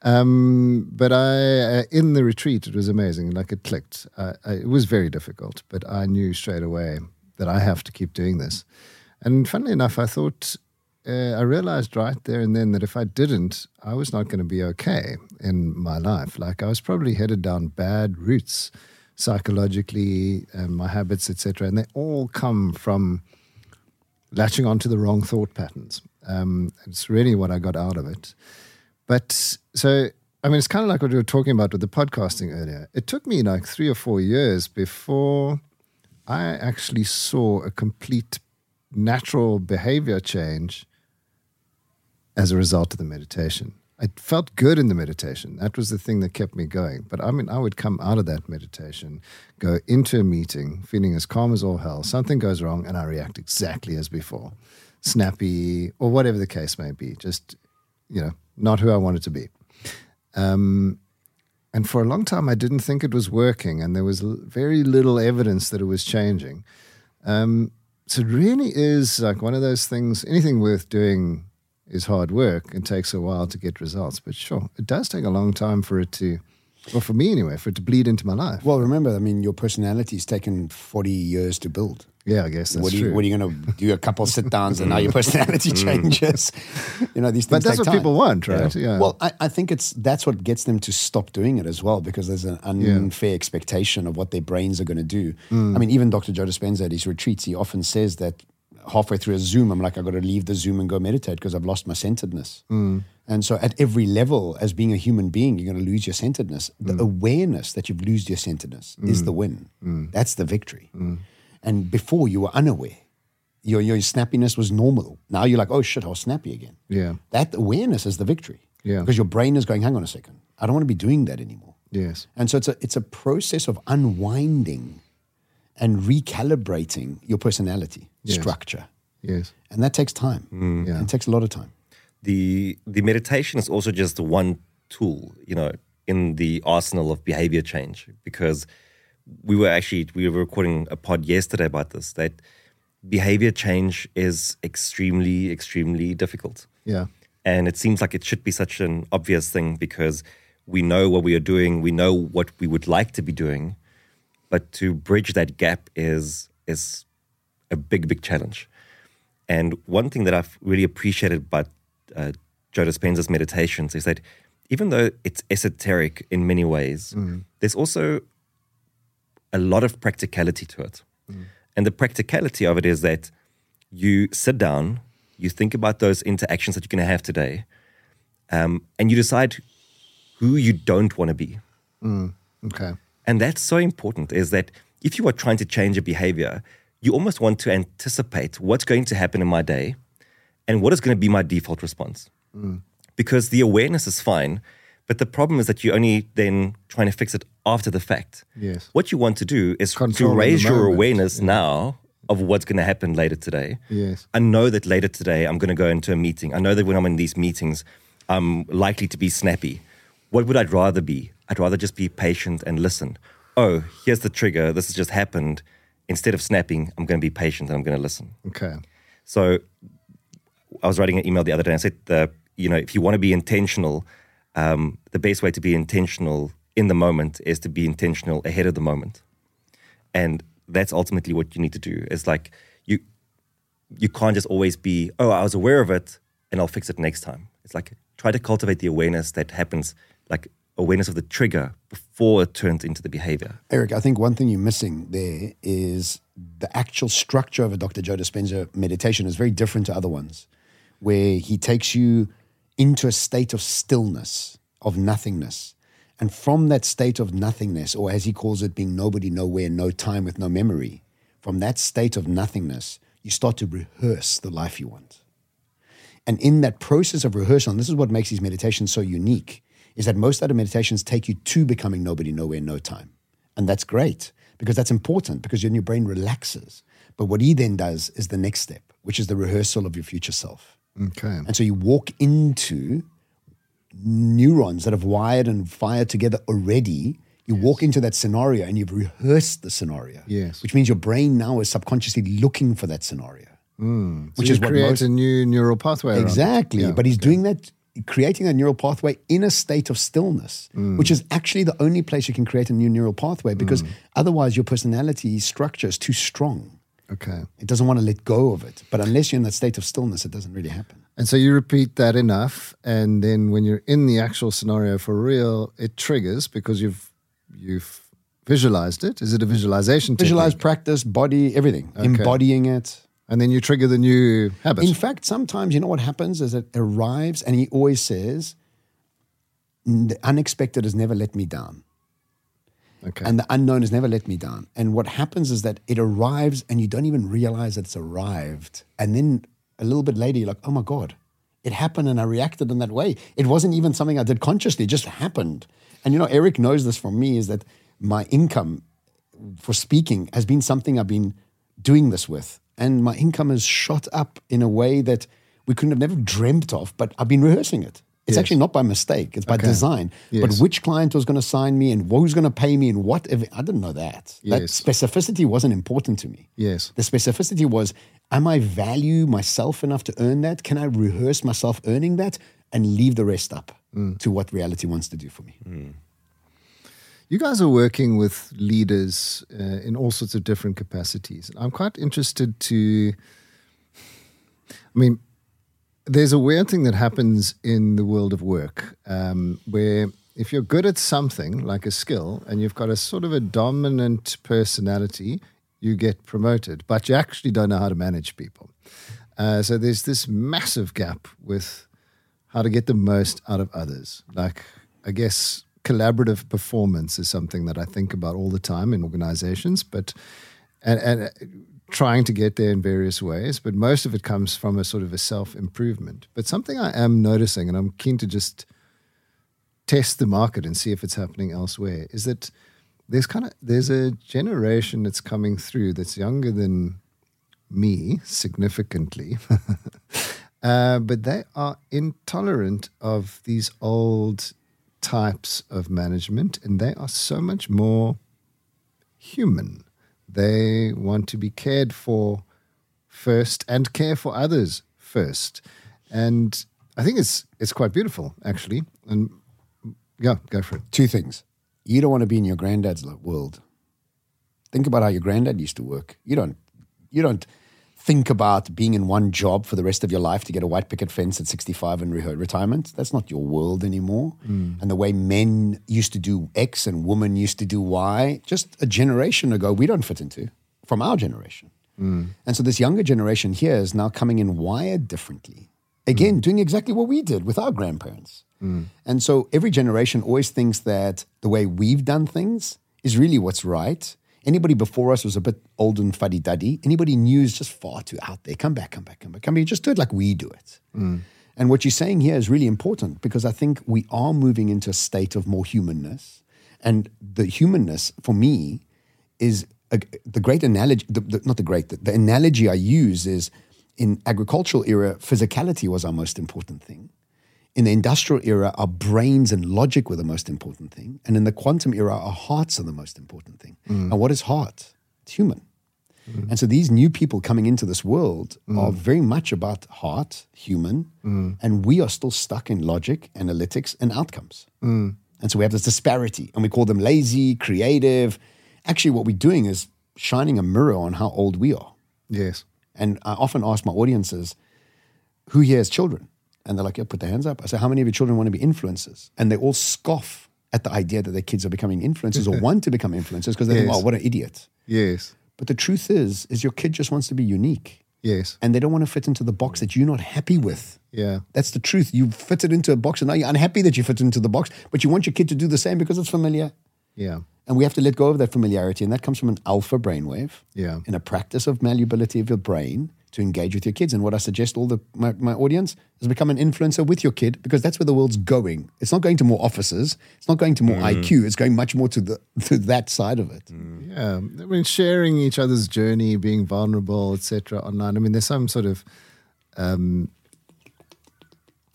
Um, but I, uh, in the retreat, it was amazing. Like it clicked. Uh, I, it was very difficult, but I knew straight away that I have to keep doing this. And funnily enough, I thought, uh, I realized right there and then that if I didn't, I was not going to be okay in my life. Like I was probably headed down bad routes psychologically, and my habits, etc. And they all come from latching onto the wrong thought patterns. Um, it's really what I got out of it. But so, I mean, it's kind of like what we were talking about with the podcasting earlier. It took me like three or four years before I actually saw a complete natural behavior change as a result of the meditation. I felt good in the meditation. That was the thing that kept me going. But I mean, I would come out of that meditation, go into a meeting, feeling as calm as all hell. Something goes wrong, and I react exactly as before snappy, or whatever the case may be. Just, you know, not who I wanted to be. Um, and for a long time, I didn't think it was working, and there was l- very little evidence that it was changing. Um, so it really is like one of those things. Anything worth doing is hard work and takes a while to get results. But sure, it does take a long time for it to, well, for me anyway, for it to bleed into my life. Well, remember, I mean, your personality personality's taken 40 years to build. yeah, I guess that's what, are true. you, what are you going to do? A couple sit downs and now your (laughs) personality changes. You know, these things but that's what time. people want, right? Yeah. Well, I, I think it's that's what gets them to stop doing it as well because there's an unfair expectation of what their brains are going to do. Mm. I mean, even Dr. Joe Dispenza at his retreats, he often says that halfway through a Zoom, I'm like, I've got to leave the Zoom and go meditate because I've lost my centeredness. Mm. And so, at every level, as being a human being, you're going to lose your centeredness. The Mm. awareness that you've lost your centeredness is the win. That's the victory. And before, you were unaware. Your, your snappiness was normal. Now you're like, oh shit, I was snappy again. yeah. That awareness is the victory. Yeah. Because your brain is going, hang on a second, I don't want to be doing that anymore. Yes. And so it's a it's a process of unwinding and recalibrating your personality Yes. structure. Yes. And that takes time. Mm, yeah. It takes a lot of time. the the meditation is also just one tool you know in the arsenal of behavior change because we were actually we were recording a pod yesterday about this that behavior change is extremely extremely difficult. Yeah. And it seems like it should be such an obvious thing because we know what we are doing, we know what we would like to be doing, but to bridge that gap is is a big big challenge. And one thing that I've really appreciated about uh, Joe Dispenza's meditations is that even though it's esoteric in many ways, mm. there's also a lot of practicality to it. Mm. And the practicality of it is that you sit down, you think about those interactions that you're going to have today, um, and you decide who you don't want to be. Mm. Okay. And that's so important is that if you are trying to change a behavior, you almost want to anticipate what's going to happen in my day and what is going to be my default response. Mm. Because the awareness is fine, but the problem is that you're only then trying to fix it after the fact. Yes. What you want to do is Control to raise your awareness yeah. now of what's going to happen later today. Yes. I know that later today I'm going to go into a meeting. I know that when I'm in these meetings, I'm likely to be snappy. What would I rather be? I'd rather just be patient and listen. Oh, here's the trigger. This has just happened instead of snapping, I'm going to be patient and I'm going to listen. Okay. So I was writing an email the other day and I said, the, you know, if you want to be intentional, um, the best way to be intentional in the moment is to be intentional ahead of the moment. And that's ultimately what you need to do. It's like you you can't just always be, oh, I was aware of it and I'll fix it next time. It's like try to cultivate the awareness that happens like awareness of the trigger before it turns into the behavior. Erik, I think one thing you're missing there is the actual structure of a Dr. Joe Dispenza meditation is very different to other ones, where he takes you into a state of stillness, of nothingness. And from that state of nothingness, or as he calls it, being nobody, nowhere, no time with no memory, from that state of nothingness, you start to rehearse the life you want. And in that process of rehearsal, and this is what makes these meditations so unique, is that most other meditations take you to becoming nobody, nowhere, no time. And that's great because that's important because then your brain relaxes. But what he then does is the next step, which is the rehearsal of your future self. Okay. And so you walk into neurons that have wired and fired together already. You yes. walk into that scenario and you've rehearsed the scenario. Yes. Which means your brain now is subconsciously looking for that scenario. Mm. Which is what creates a new neural pathway. Exactly. Yeah, but he's okay. doing that creating a neural pathway in a state of stillness, mm. which is actually the only place you can create a new neural pathway because mm. otherwise your personality structure is too strong. Okay. It doesn't want to let go of it. But unless you're in that state of stillness, it doesn't really happen. And so you repeat that enough, and then when you're in the actual scenario for real, it triggers because you've you've visualized it. Is it a visualization? Visualize, practice, body, everything. Okay. Embodying it. And then you trigger the new habit. In fact, sometimes you know what happens is it arrives, and he always says, "The unexpected has never let me down." Okay. And the unknown has never let me down. And what happens is that it arrives, and you don't even realize that it's arrived. And then a little bit later, you're like, "Oh my god, it happened, and I reacted in that way. It wasn't even something I did consciously; it just happened." And you know, Erik knows this from me is that my income for speaking has been something I've been doing this with and my income has shot up in a way that we couldn't have never dreamt of, but I've been rehearsing it. It's yes. actually not by mistake, it's by okay. design. Yes. But which client was going to sign me and who's going to pay me and what, if, I didn't know that. Yes. That specificity wasn't important to me. Yes. The specificity was, am I value myself enough to earn that? Can I rehearse myself earning that and leave the rest up mm. to what reality wants to do for me? Mm. You guys are working with leaders uh, in all sorts of different capacities. I'm quite interested to. I mean, there's a weird thing that happens in the world of work um, where if you're good at something like a skill and you've got a sort of a dominant personality, you get promoted, but you actually don't know how to manage people. Uh, so there's this massive gap with how to get the most out of others. Like, I guess collaborative performance is something that I think about all the time in organizations, but and, and uh, trying to get there in various ways. But most of it comes from a sort of a self improvement. But something I am noticing, and I'm keen to just test the market and see if it's happening elsewhere, is that there's kind of there's a generation that's coming through that's younger than me significantly. (laughs) uh, but they are intolerant of these old types of management, and they are so much more human. They want to be cared for first and care for others first. And I think it's it's quite beautiful, actually. And yeah, go for it. Two things. You don't want to be in your granddad's world. Think about how your granddad used to work. You don't you don't think about being in one job for the rest of your life to get a white picket fence at 65 and re- retirement. That's not your world anymore. Mm. And the way men used to do X and women used to do Y, just a generation ago, we don't fit into from our generation. Mm. And so this younger generation here is now coming in wired differently. Again, mm. doing exactly what we did with our grandparents. Mm. And so every generation always thinks that the way we've done things is really what's right. Anybody before us was a bit old and fuddy duddy. Anybody new is just far too out there. Come back, come back, come back. Come back. Just do it like we do it. Mm. And what you're saying here is really important because I think we are moving into a state of more humanness. And the humanness, for me, is a, the great analogy, the, the, not the great, the, the analogy I use is in agricultural era, physicality was our most important thing. In the industrial era, our brains and logic were the most important thing. And in the quantum era, our hearts are the most important thing. Mm. And what is heart? It's human. Mm. And so these new people coming into this world mm. are very much about heart, human, mm. and we are still stuck in logic, analytics, and outcomes. Mm. And so we have this disparity, and we call them lazy, creative. Actually, what we're doing is shining a mirror on how old we are. Yes. And I often ask my audiences, who here has children? And they're like, yeah, put their hands up. I say, how many of your children want to be influencers? And they all scoff at the idea that their kids are becoming influencers or (laughs) want to become influencers because they yes. think, oh, what an idiot. Yes. But the truth is, is your kid just wants to be unique. Yes. And they don't want to fit into the box that you're not happy with. Yeah. That's the truth. You fitted into a box and now you're unhappy that you fit into the box, but you want your kid to do the same because it's familiar. Yeah. And we have to let go of that familiarity. And that comes from an alpha brainwave. Yeah. In a practice of malleability of your brain to engage with your kids. And what I suggest all the my, my audience is become an influencer with your kid because that's where the world's going. It's not going to more offices. It's not going to more mm. IQ. It's going much more to the (laughs) to that side of it. Mm. Yeah. I mean sharing each other's journey, being vulnerable, etc. online. I mean there's some sort of um,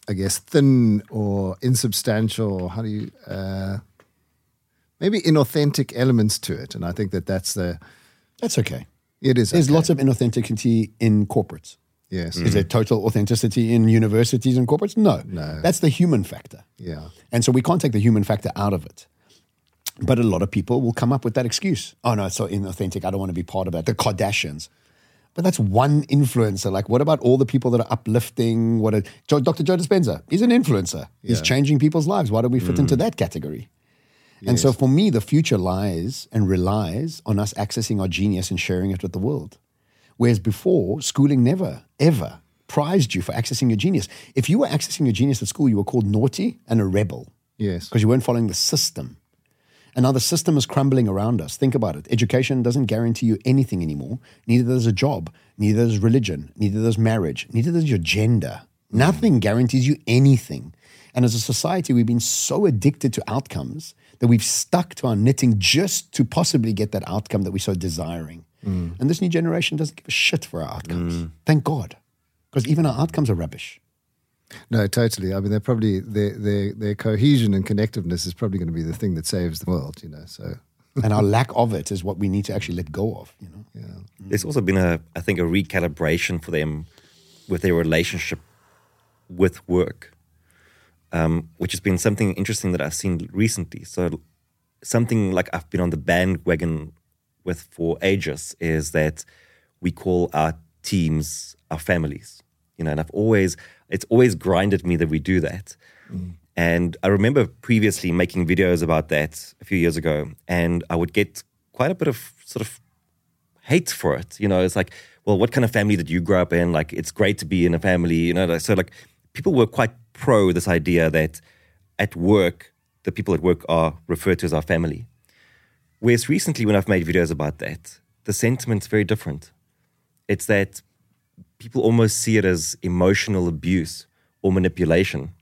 I guess thin or insubstantial, how do you uh, maybe inauthentic elements to it. And I think that that's the. That's okay. It is. There's okay. lots of inauthenticity in corporates. Yes. Mm. Is there total authenticity in universities and corporates? No. No. That's the human factor. Yeah. And so we can't take the human factor out of it. But a lot of people will come up with that excuse. Oh, no, it's so inauthentic. I don't want to be part of it. The Kardashians. But that's one influencer. Like, what about all the people that are uplifting? What a, Dr. Joe Dispenza, he's an influencer. He's yeah. changing people's lives. Why don't we fit mm. into that category? And so for me, the future lies and relies on us accessing our genius and sharing it with the world. Whereas before, schooling never, ever prized you for accessing your genius. If you were accessing your genius at school, you were called naughty and a rebel. Yes. Because you weren't following the system. And now the system is crumbling around us. Think about it. Education doesn't guarantee you anything anymore. Neither does a job, neither does religion, neither does marriage, neither does your gender. Nothing guarantees you anything. And as a society, we've been so addicted to outcomes that we've stuck to our knitting just to possibly get that outcome that we're so desiring. Mm. And this new generation doesn't give a shit for our outcomes. Mm. Thank God. Because even our outcomes are rubbish. No, totally. I mean, they're probably their their their cohesion and connectiveness is probably going to be the thing that saves the world. You know, so (laughs) and our lack (laughs) of it is what we need to actually let go of. You know. Yeah. There's also been a I think a recalibration for them with their relationship with work um, which has been something interesting that I've seen recently. So, something like I've been on the bandwagon with for ages is that we call our teams our families. You know, and I've always it's always grinded me that we do that. Mm. And I remember previously making videos about that a few years ago, and I would get quite a bit of sort of hate for it. You know, it's like, well, what kind of family did you grow up in? Like, it's great to be in a family. You know, so like people were quite pro this idea that at work, the people at work are referred to as our family. Whereas recently, when I've made videos about that, the sentiment's very different. It's that people almost see it as emotional abuse or manipulation.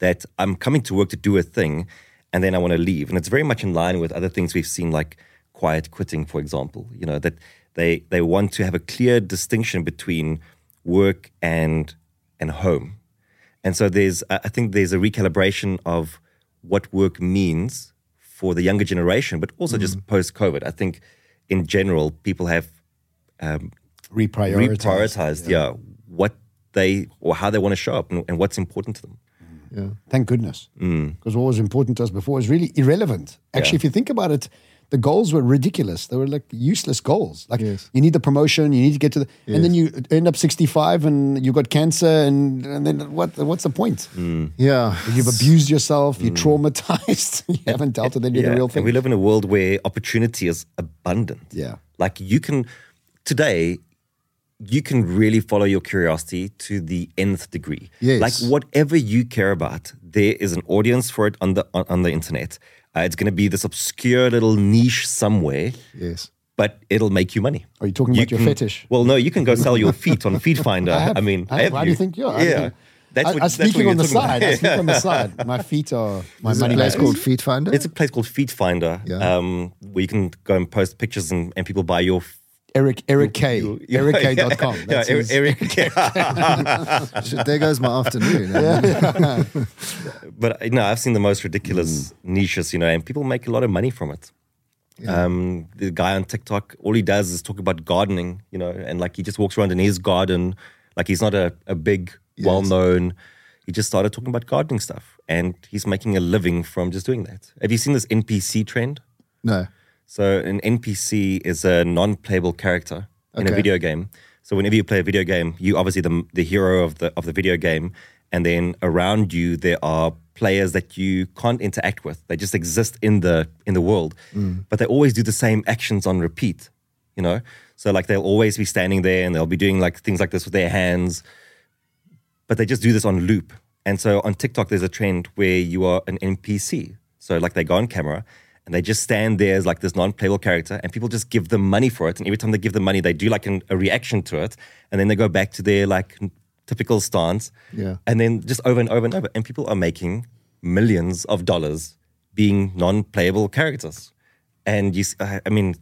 That I'm coming to work to do a thing and then I want to leave. And it's very much in line with other things we've seen, like quiet quitting, for example. You know, that they, they want to have a clear distinction between work and and home. And so there's, I think there's a recalibration of what work means for the younger generation, but also just Mm. post COVID. I think in general, people have um, Reprioritize. reprioritized, yeah. what they or how they want to show up and, and what's important to them. Yeah. Thank goodness. Mm. Because what was important to us before is really irrelevant. Actually, Yeah. if you think about it, the goals were ridiculous. They were like useless goals. Like Yes. you need the promotion, you need to get to the, and then you end up 65 and you got cancer, and, and then what? What's the point? Mm. Yeah. You've abused yourself, you're traumatized, (laughs) you haven't dealt with any of the real And thing. we live in a world where opportunity is abundant. Yeah. Like you can, today, you can really follow your curiosity to the nth degree. Yes. Like whatever you care about, there is an audience for it on the on, on the internet. Uh, it's going to be this obscure little niche somewhere, Yes. but it'll make you money. Are you talking about your fetish? Well, no, you can go sell your feet on (laughs) Feet Finder. I, have- mean, I have. have Why do you think? Yeah. yeah. That's what, I, am that's speaking you're on the talking side. about. I (laughs) speak on the side. My feet are my There's a money. place makers. called Feet Finder. It's a place called Feet Finder, Yeah. um, where you can go and post pictures and, and people buy your. F- Erik Erik K. your- (laughs) EricK.com. (laughs) Yeah, That's Erik, his- Erik Shit, (laughs) there goes my afternoon. but you know, I've seen the most ridiculous niches, you know, and people make a lot of money from it. Um, the guy on TikTok, all he does is talk about gardening, you know, and like he just walks around in his garden, like he's not a, a big, well known. He just started talking about gardening stuff, and he's making a living from just doing that. Have you seen this NPC trend? No. So an NPC is a non-playable character in a video game. So whenever you play a video game, you obviously the the hero of the of the video game, and then around you there are players that you can't interact with. They just exist in the in the world, mm. but they always do the same actions on repeat. You know, so like they'll always be standing there and they'll be doing like things like this with their hands, but they just do this on loop. And so on TikTok, there's a trend where you are an NPC. So like they go on camera and they just stand there as like this non-playable character, and people just give them money for it. And every time they give them money, they do like an, a reaction to it, and then they go back to their like typical stance. Yeah. And then just over and over and over, and people are making millions of dollars being non-playable characters. And you, I mean,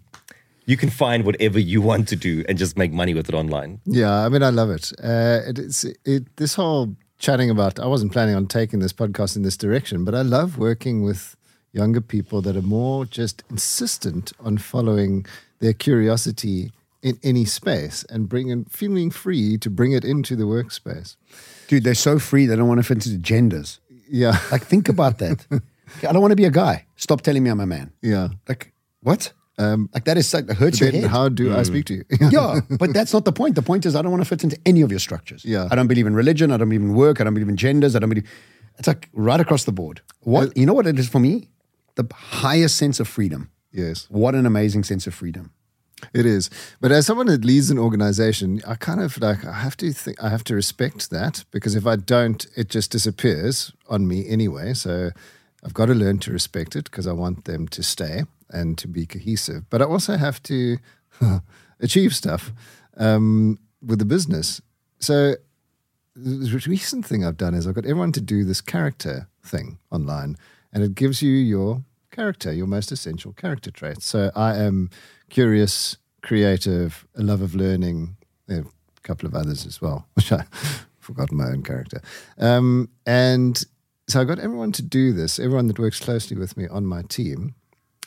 you can find whatever you want to do and just make money with it online. Yeah, I mean, I love it. Uh, it it's it. This whole chatting about. I wasn't planning on taking this podcast in this direction, but I love working with younger people that are more just insistent on following their curiosity in any space and bringing feeling free to bring it into the workspace. Dude, they're so free. They don't want to fit into genders. Yeah, (laughs) Like, think about that. (laughs) I don't want to be a guy. Stop telling me I'm a man. yeah. Like, what? Um, Like, that is like, that hurts your head. how do I speak to you? (laughs) yeah, but that's not the point. The point is, I don't want to fit into any of your structures. Yeah. I don't believe in religion. I don't believe in work. I don't believe in genders. I don't believe. It's like right across the board. What you know? What it is for me? The highest sense of freedom. yes. What an amazing sense of freedom. It is. But as someone that leads an organization, I kind of like I have to think I have to respect that because if I don't, it just disappears on me anyway. So I've got to learn to respect it because I want them to stay and to be cohesive. But I also have to (laughs) achieve stuff um, with the business. So the recent thing I've done is I've got everyone to do this character thing online, and it gives you your character, your most essential character traits. So I am curious, creative, a love of learning, a couple of others as well, (laughs) which I forgot my own character. Um, and so I got everyone to do this, everyone that works closely with me on my team.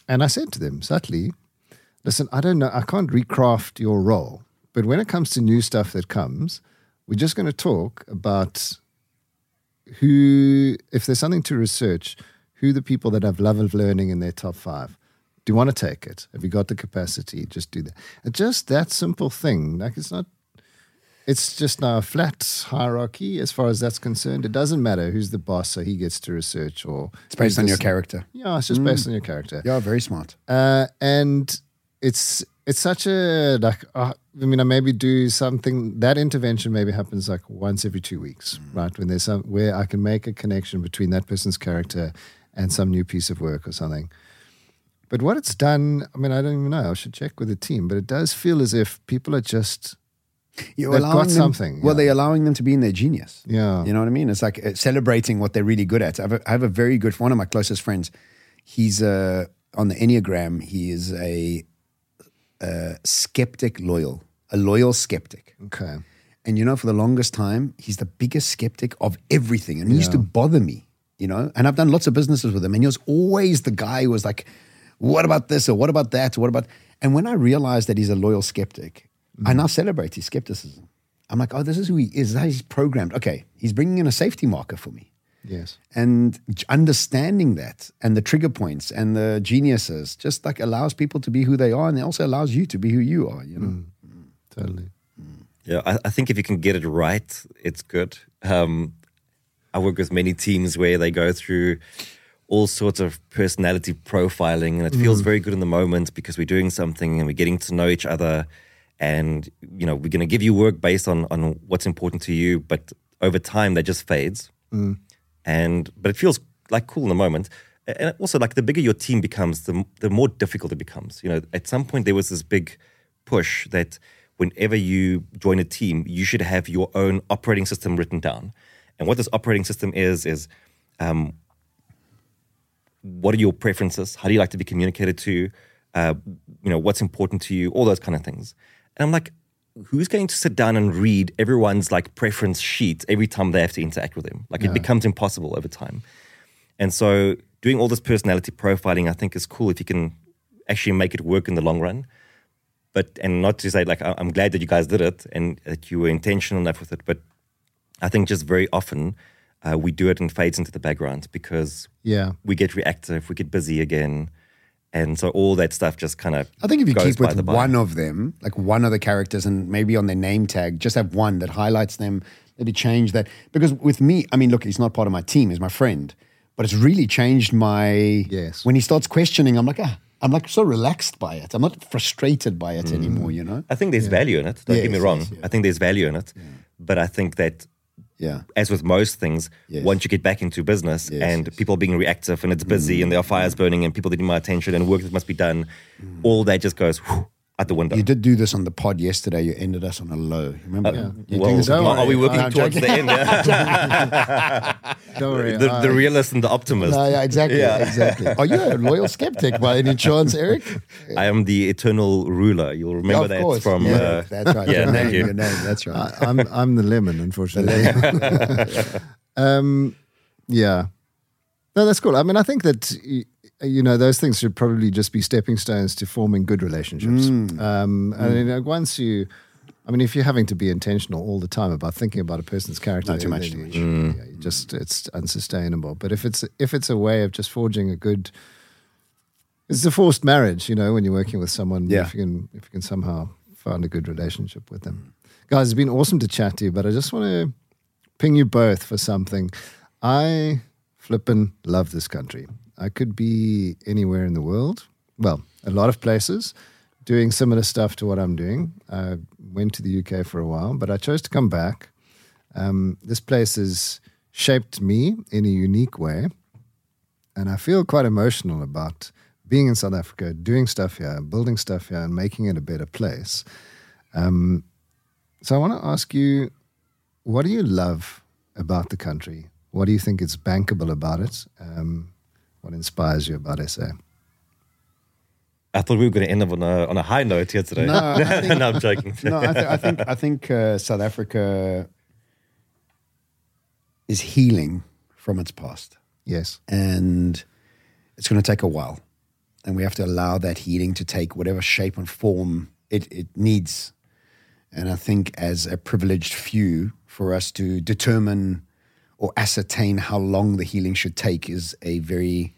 And I said to them subtly, listen, I don't know, I can't recraft your role, but when it comes to new stuff that comes, we're just going to talk about who, if there's something to research, who the people that have love of learning in their top five. Do you want to take it? Have you got the capacity? Just do that. And just that simple thing. Like it's not, it's just now a flat hierarchy as far as that's concerned. It doesn't matter who's the boss, so he gets to research or It's based on your character. Yeah, it's just based on your character. Yeah, very smart. Uh, and it's it's such a like uh, I mean I maybe do something that intervention maybe happens like once every two weeks, right? When there's some where I can make a connection between that person's character and some new piece of work or something. But what it's done, I mean, I don't even know. I should check with the team, but it does feel as if people are just You're allowing them- something, Well, yeah. they're allowing them to be in their genius. yeah, You know what I mean? It's like uh, celebrating what they're really good at. I have a, I have a very good one of my closest friends. He's uh, on the Enneagram. He is a, a skeptic, loyal, a loyal skeptic. okay, And you know, for the longest time, he's the biggest skeptic of everything, and he used to bother me. You know. And I've done lots of businesses with him, and he was always the guy who was like, "What about this? Or what about that? Or what about?" And when I realized that he's a loyal skeptic, mm. I now celebrate his skepticism. I'm like, "Oh, this is who he is. How he's programmed. Okay, he's bringing in a safety marker for me." Yes. And understanding that and the trigger points and the geniuses just like allows people to be who they are and it also allows you to be who you are, you know. Mm. Mm. Totally. Yeah, I, I, think if you can get it right, it's good. Um, I work with many teams where they go through all sorts of personality profiling, and it feels mm. very good in the moment because we're doing something and we're getting to know each other, and you know we're going to give you work based on on what's important to you, but over time that just fades, mm. and but it feels like cool in the moment. And also, like the bigger your team becomes, the the more difficult it becomes. You know, at some point there was this big push that whenever you join a team, you should have your own operating system written down. And what this operating system is, is um, what are your preferences? How do you like to be communicated to? Uh, you know, what's important to you? All those kind of things. And I'm like, who's going to sit down and read everyone's like preference sheet every time they have to interact with them? Like yeah. it becomes impossible over time. And so doing all this personality profiling, I think is cool if you can actually make it work in the long run but and not to say like I'm glad that you guys did it and that you were intentional enough with it, but I think just very often uh, we do it and fades into the background because yeah we get reactive, we get busy again, and so all that stuff just kind of. I think if you keep with one of them, like one of the characters, and maybe on their name tag, just have one that highlights them. Maybe change that because with me, I mean, look, he's not part of my team; he's my friend. But it's really changed my. Yes. When he starts questioning, I'm like, ah, I'm like so relaxed by it. I'm not frustrated by it mm. anymore, you know? I think there's yeah. value in it. Don't yes, get me wrong. Yes, yeah. I think there's value in it. Yeah. But I think that yeah. As with most things, yes. once you get back into business yes, and yes. people being reactive and it's busy mm. and there are fires burning and people need my attention and work that must be done, mm. all that just goes whew, out the window. You did do this on the pod yesterday. You ended us on a low. Remember? Uh, yeah. well, are we working towards the end? (laughs) Don't worry. The, the, realist and the optimist. No, yeah, exactly. Yeah. exactly. (laughs) Are you a loyal skeptic by any chance, Erik? I am the eternal ruler. You'll remember yeah, that from. Yeah, uh, that's right. Yeah, your name, you. Your name. That's right. I, am I'm, I'm the lemon, unfortunately. (laughs) um, yeah. No, that's cool. I mean, I think that you know, those things should probably just be stepping stones to forming good relationships. Mm. Um, mm. And you know, once you, I mean, if you're having to be intentional all the time about thinking about a person's character, not too much, too much. Mm. Yeah, just it's unsustainable. But if it's if it's a way of just forging a good, it's a forced marriage, you know, when you're working with someone. Yeah. If you can if you can somehow find a good relationship with them, guys, it's been awesome to chat to you. But I just want to ping you both for something. I flippin' love this country. I could be anywhere in the world. Well, a lot of places doing similar stuff to what I'm doing. I went to the UK for a while, but I chose to come back. Um, this place has shaped me in a unique way. And I feel quite emotional about being in South Africa, doing stuff here, building stuff here, and making it a better place. Um, so I want to ask you what do you love about the country? What do you think is bankable about it? Um, what inspires you about SA? I thought we were going to end up on a, on a high note here today. No, (laughs) think, no I'm joking. (laughs) no, I, th- I think I think uh, South Africa is healing from its past. Yes, and it's going to take a while, and we have to allow that healing to take whatever shape and form it, it needs. And I think, as a privileged few, for us to determine or ascertain how long the healing should take is a very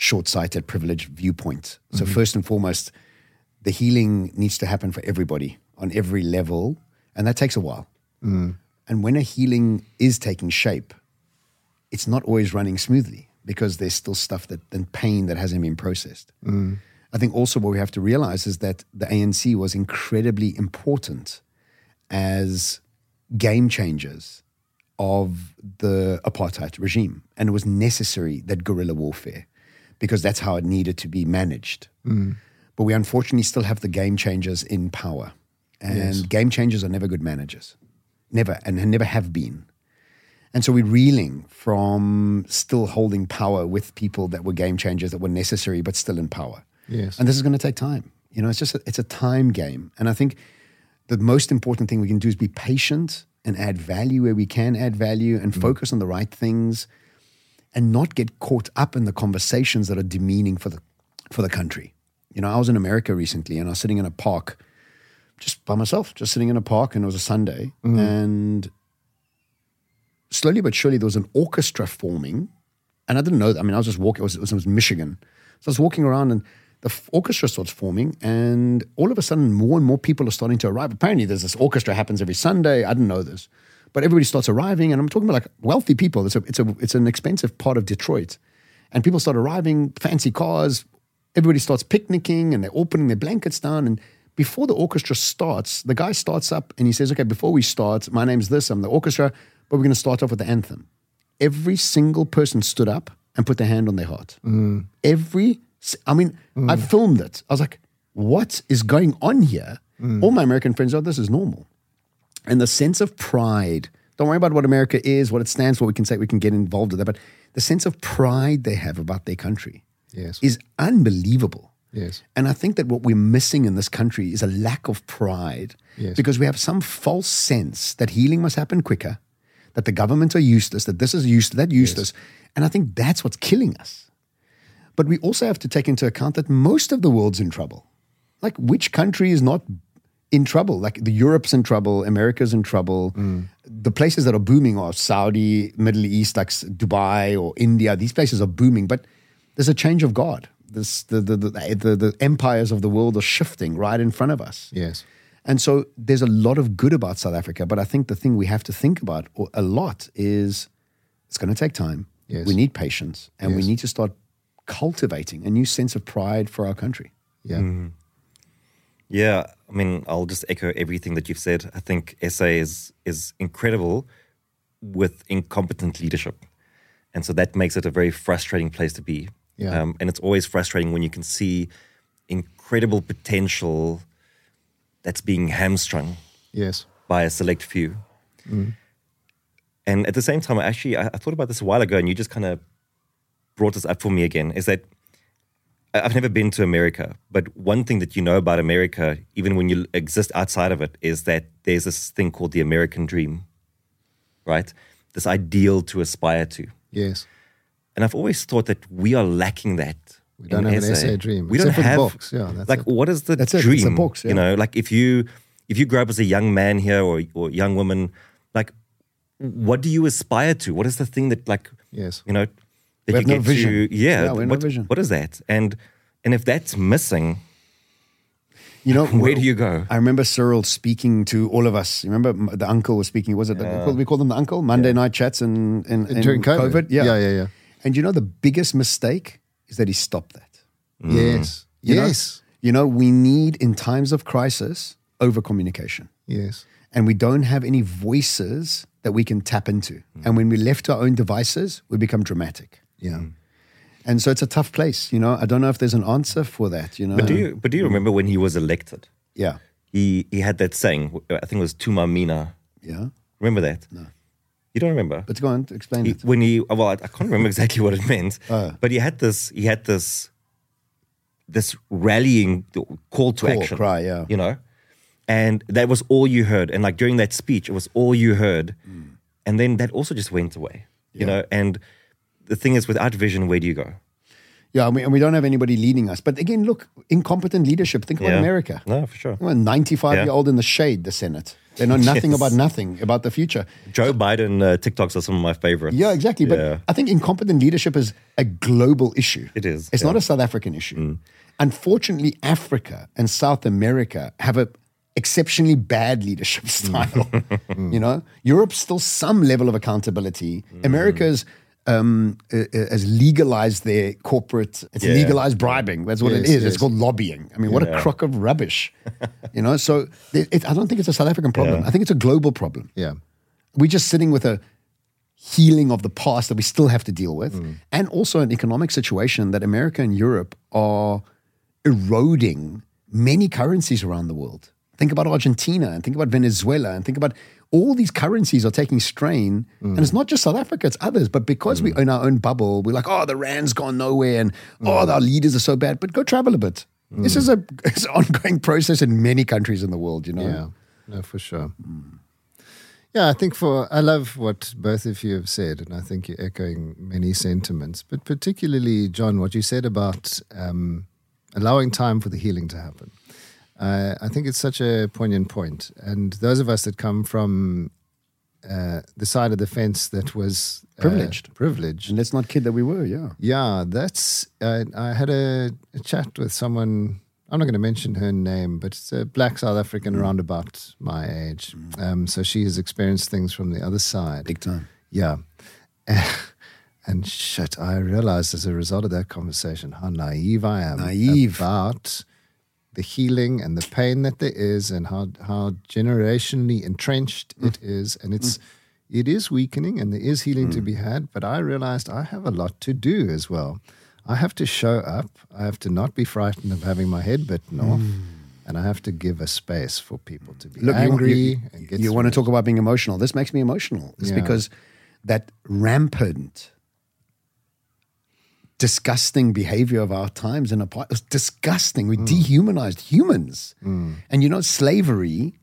short-sighted privileged viewpoint so mm-hmm. first and foremost the healing needs to happen for everybody on every level and that takes a while mm. and when a healing is taking shape it's not always running smoothly because there's still stuff that and pain that hasn't been processed mm. i think also what we have to realize is that the anc was incredibly important as game changers of the apartheid regime. And it was necessary that guerrilla warfare, because that's how it needed to be managed. Mm. But we unfortunately still have the game changers in power. And yes. game changers are never good managers, never, and never have been. And so we're reeling from still holding power with people that were game changers that were necessary, but still in power. Yes. And this is going to take time. You know, it's just a, it's a time game. And I think the most important thing we can do is be patient and add value where we can add value and mm. focus on the right things and not get caught up in the conversations that are demeaning for the for the country. You know, I was in America recently and I was sitting in a park just by myself, just sitting in a park, and it was a Sunday, mm-hmm. and slowly but surely there was an orchestra forming, and I didn't know. That. I mean, I was just walking. It was, it was, it was Michigan, so I was walking around, and the f- orchestra starts forming, and all of a sudden, more and more people are starting to arrive. Apparently, there's this orchestra happens every Sunday. I didn't know this, but everybody starts arriving, and I'm talking about like wealthy people. It's a, it's a, it's an expensive part of Detroit, and people start arriving, fancy cars. Everybody starts picnicking, and they're opening their blankets down, and before the orchestra starts, the guy starts up and he says, Okay, before we start, my name's this, I'm the orchestra, but we're going to start off with the anthem. Every single person stood up and put their hand on their heart. Mm. Every, I mean, mm. I filmed it. I was like, What is going on here? Mm. All my American friends are, This is normal. And the sense of pride, don't worry about what America is, what it stands for, we can say we can get involved with that, but the sense of pride they have about their country yes. is unbelievable. Yes. And I think that what we're missing in this country is a lack of pride yes. because we have some false sense that healing must happen quicker, that the government are useless, that this is useless, that useless. Yes. And I think that's what's killing us. But we also have to take into account that most of the world's in trouble. Like, which country is not in trouble? Like, the Europe's in trouble, America's in trouble. Mm. The places that are booming are Saudi, Middle East, like Dubai or India. These places are booming, but there's a change of God this, the, the, the, the, the empires of the world are shifting right in front of us. Yes. And so there's a lot of good about South Africa, but I think the thing we have to think about a lot is it's going to take time. Yes. We need patience and yes. we need to start cultivating a new sense of pride for our country. Yeah. Mm. Yeah, I mean, I'll just echo everything that you've said. I think SA is is incredible with incompetent leadership. And so that makes it a very frustrating place to be yeah. Um, and it's always frustrating when you can see incredible potential that's being hamstrung yes. by a select few. Mm. And at the same time, I actually, I, I, thought about this a while ago, and you just kind of brought this up for me again. Is that I've never been to America, but one thing that you know about America, even when you exist outside of it, is that there's this thing called the American dream, right? This ideal to aspire to. Yes. And I've always thought that we are lacking that. We don't have SA. an SA dream. We don't have books. Yeah, like it. what is the that's dream? It. Books, yeah. You know, like if you if you grow up as a young man here or or young woman, like what do you aspire to? What is the thing that like yes, you know that we you get no vision. to? Yeah, yeah what, no vision. what is that? And and if that's missing, you know, (laughs) where do you go? I remember Cyril speaking to all of us. You remember the uncle was speaking. Was it yeah. the, we call them the uncle Monday yeah. night chats and, in, in during COVID? COVID? Yeah, yeah, yeah. yeah. And you know, the biggest mistake is that he stopped that. Mm. Yes. You yes. Know, you know, we need in times of crisis over communication. Yes. And we don't have any voices that we can tap into. Mm. And when we're left to our own devices, we become dramatic. Yeah. Mm. And so it's a tough place, you know. I don't know if there's an answer for that, you know. But do you but do you remember when he was elected? Yeah. He he had that saying, I think it was Thuma Mina. Yeah. Remember that? No. You don't remember? But go on, explain he, it. When he, well, I, I can't remember exactly what it meant, uh, (laughs) but he had this, he had this, this rallying call to call, action, cry, yeah, you know, and that was all you heard. And like during that speech, it was all you heard, mm. and then that also just went away, yeah. you know. And the thing is, without vision, where do you go? Yeah, and we, and we don't have anybody leading us. But again, look, incompetent leadership. Think about yeah. America. No, for sure. Well, 95 yeah. year old in the shade, the Senate. They know nothing Yes. about nothing about the future. Joe Biden uh, TikToks are some of my favorites. Yeah, exactly. But Yeah. I think incompetent leadership is a global issue. It is, It's not a South African issue. Mm. Unfortunately, Africa and South America have a exceptionally bad leadership (laughs) style. Mm. you know, Europe's still some level of accountability. Mm. America's um, uh, uh, has legalized their corporate. It's Yeah. legalized bribing. That's what it Yes, is. yes. It's called lobbying. I mean, what a Yeah. crock of rubbish. (laughs) you know, so it, it, I don't think it's a South African problem. Yeah. I think it's a global problem Yeah. we're just sitting with a healing of the past that we still have to deal with, Mm. and also an economic situation that America and Europe are eroding many currencies around the world. Think about Argentina and think about Venezuela and think about all these currencies are taking strain. Mm. And it's not just South Africa, it's others. But because we own our own bubble, we're like, oh, the Rand's gone nowhere and oh, Mm. our leaders are so bad. But go travel a bit. This is a (laughs) it's an ongoing process in many countries in the world, you know? Yeah, no, for sure. Yeah, I think for I love what both of you have said, and I think you're echoing many sentiments, but particularly John, what you said about um, allowing time for the healing to happen. Uh, I think it's such a poignant point. and those of us that come from uh, the side of the fence that was uh, privileged, privileged, and let's not kid that we were. Yeah, yeah. That's uh, I had a, a, chat with someone I'm not going to mention her name, but it's a black South African mm. around about my age. Mm. Um, so she has experienced things from the other side. Big time. Yeah. (laughs) and shit, I realized as a result of that conversation how naive I am naive. about the healing and the pain that there is and how, how generationally entrenched mm. it is. And it's. Mm. It is weakening and there is healing to mm. be had, but I realized I have a lot to do as well. I have to show up. I have to not be frightened of having my head bitten off. Mm. And I have to give a space for people to be Look, angry. You, you, you want to talk about being emotional. This makes me emotional. It's yeah. because that rampant, disgusting behavior of our times and it's disgusting. We mm. dehumanized humans. Mm. And you know, slavery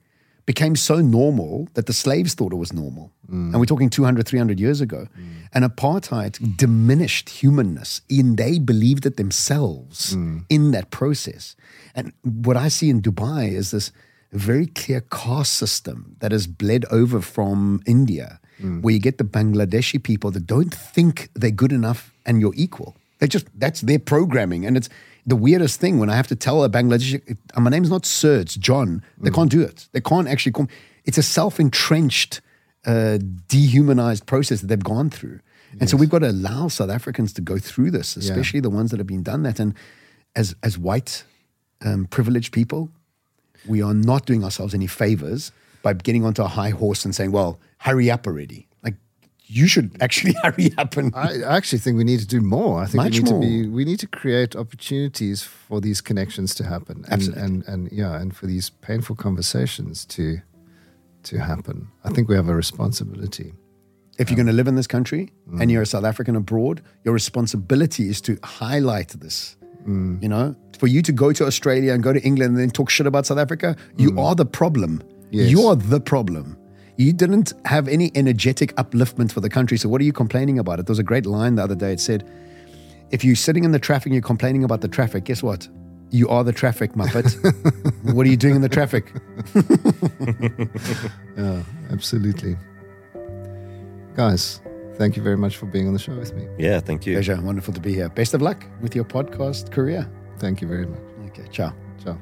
became so normal that the slaves thought it was normal. Mm. And we're talking 200, 300 years ago. And apartheid diminished humanness and they believed it themselves in that process. And what I see in Dubai is this very clear caste system that has bled over from India, where you get the Bangladeshi people that don't think they're good enough and you're equal. They just, that's their programming. And it's, the weirdest thing when I have to tell a Bangladeshi, uh, my name's not Sir, it's John. They mm. can't do it. They can't actually come. It's a self entrenched, uh, dehumanized process that they've gone through. Yes. And so we've got to allow South Africans to go through this, especially yeah. the ones that have been done that. And as, as white, um, privileged people, we are not doing ourselves any favors by getting onto a high horse and saying, well, hurry up already you should actually (laughs) hurry up and. I actually think we need to do more. I think we need more. to be. We need to create opportunities for these connections to happen, and, Absolutely. and and yeah, and for these painful conversations to to happen. I think we have a responsibility. If you're going to live in this country mm. and you're a South African abroad, your responsibility is to highlight this. Mm. You know, for you to go to Australia and go to England and then talk shit about South Africa, you mm. are the problem. Yes. You are the problem. You didn't have any energetic upliftment for the country. So what are you complaining about? It there was a great line the other day. It said, if you're sitting in the traffic and you're complaining about the traffic, guess what? You are the traffic, Muppet. (laughs) what are you doing in the traffic? (laughs) yeah, absolutely. Guys, thank you very much for being on the show with me. Yeah, thank you. Pleasure. Wonderful to be here. Best of luck with your podcast career. Thank you very much. Okay, ciao. Ciao.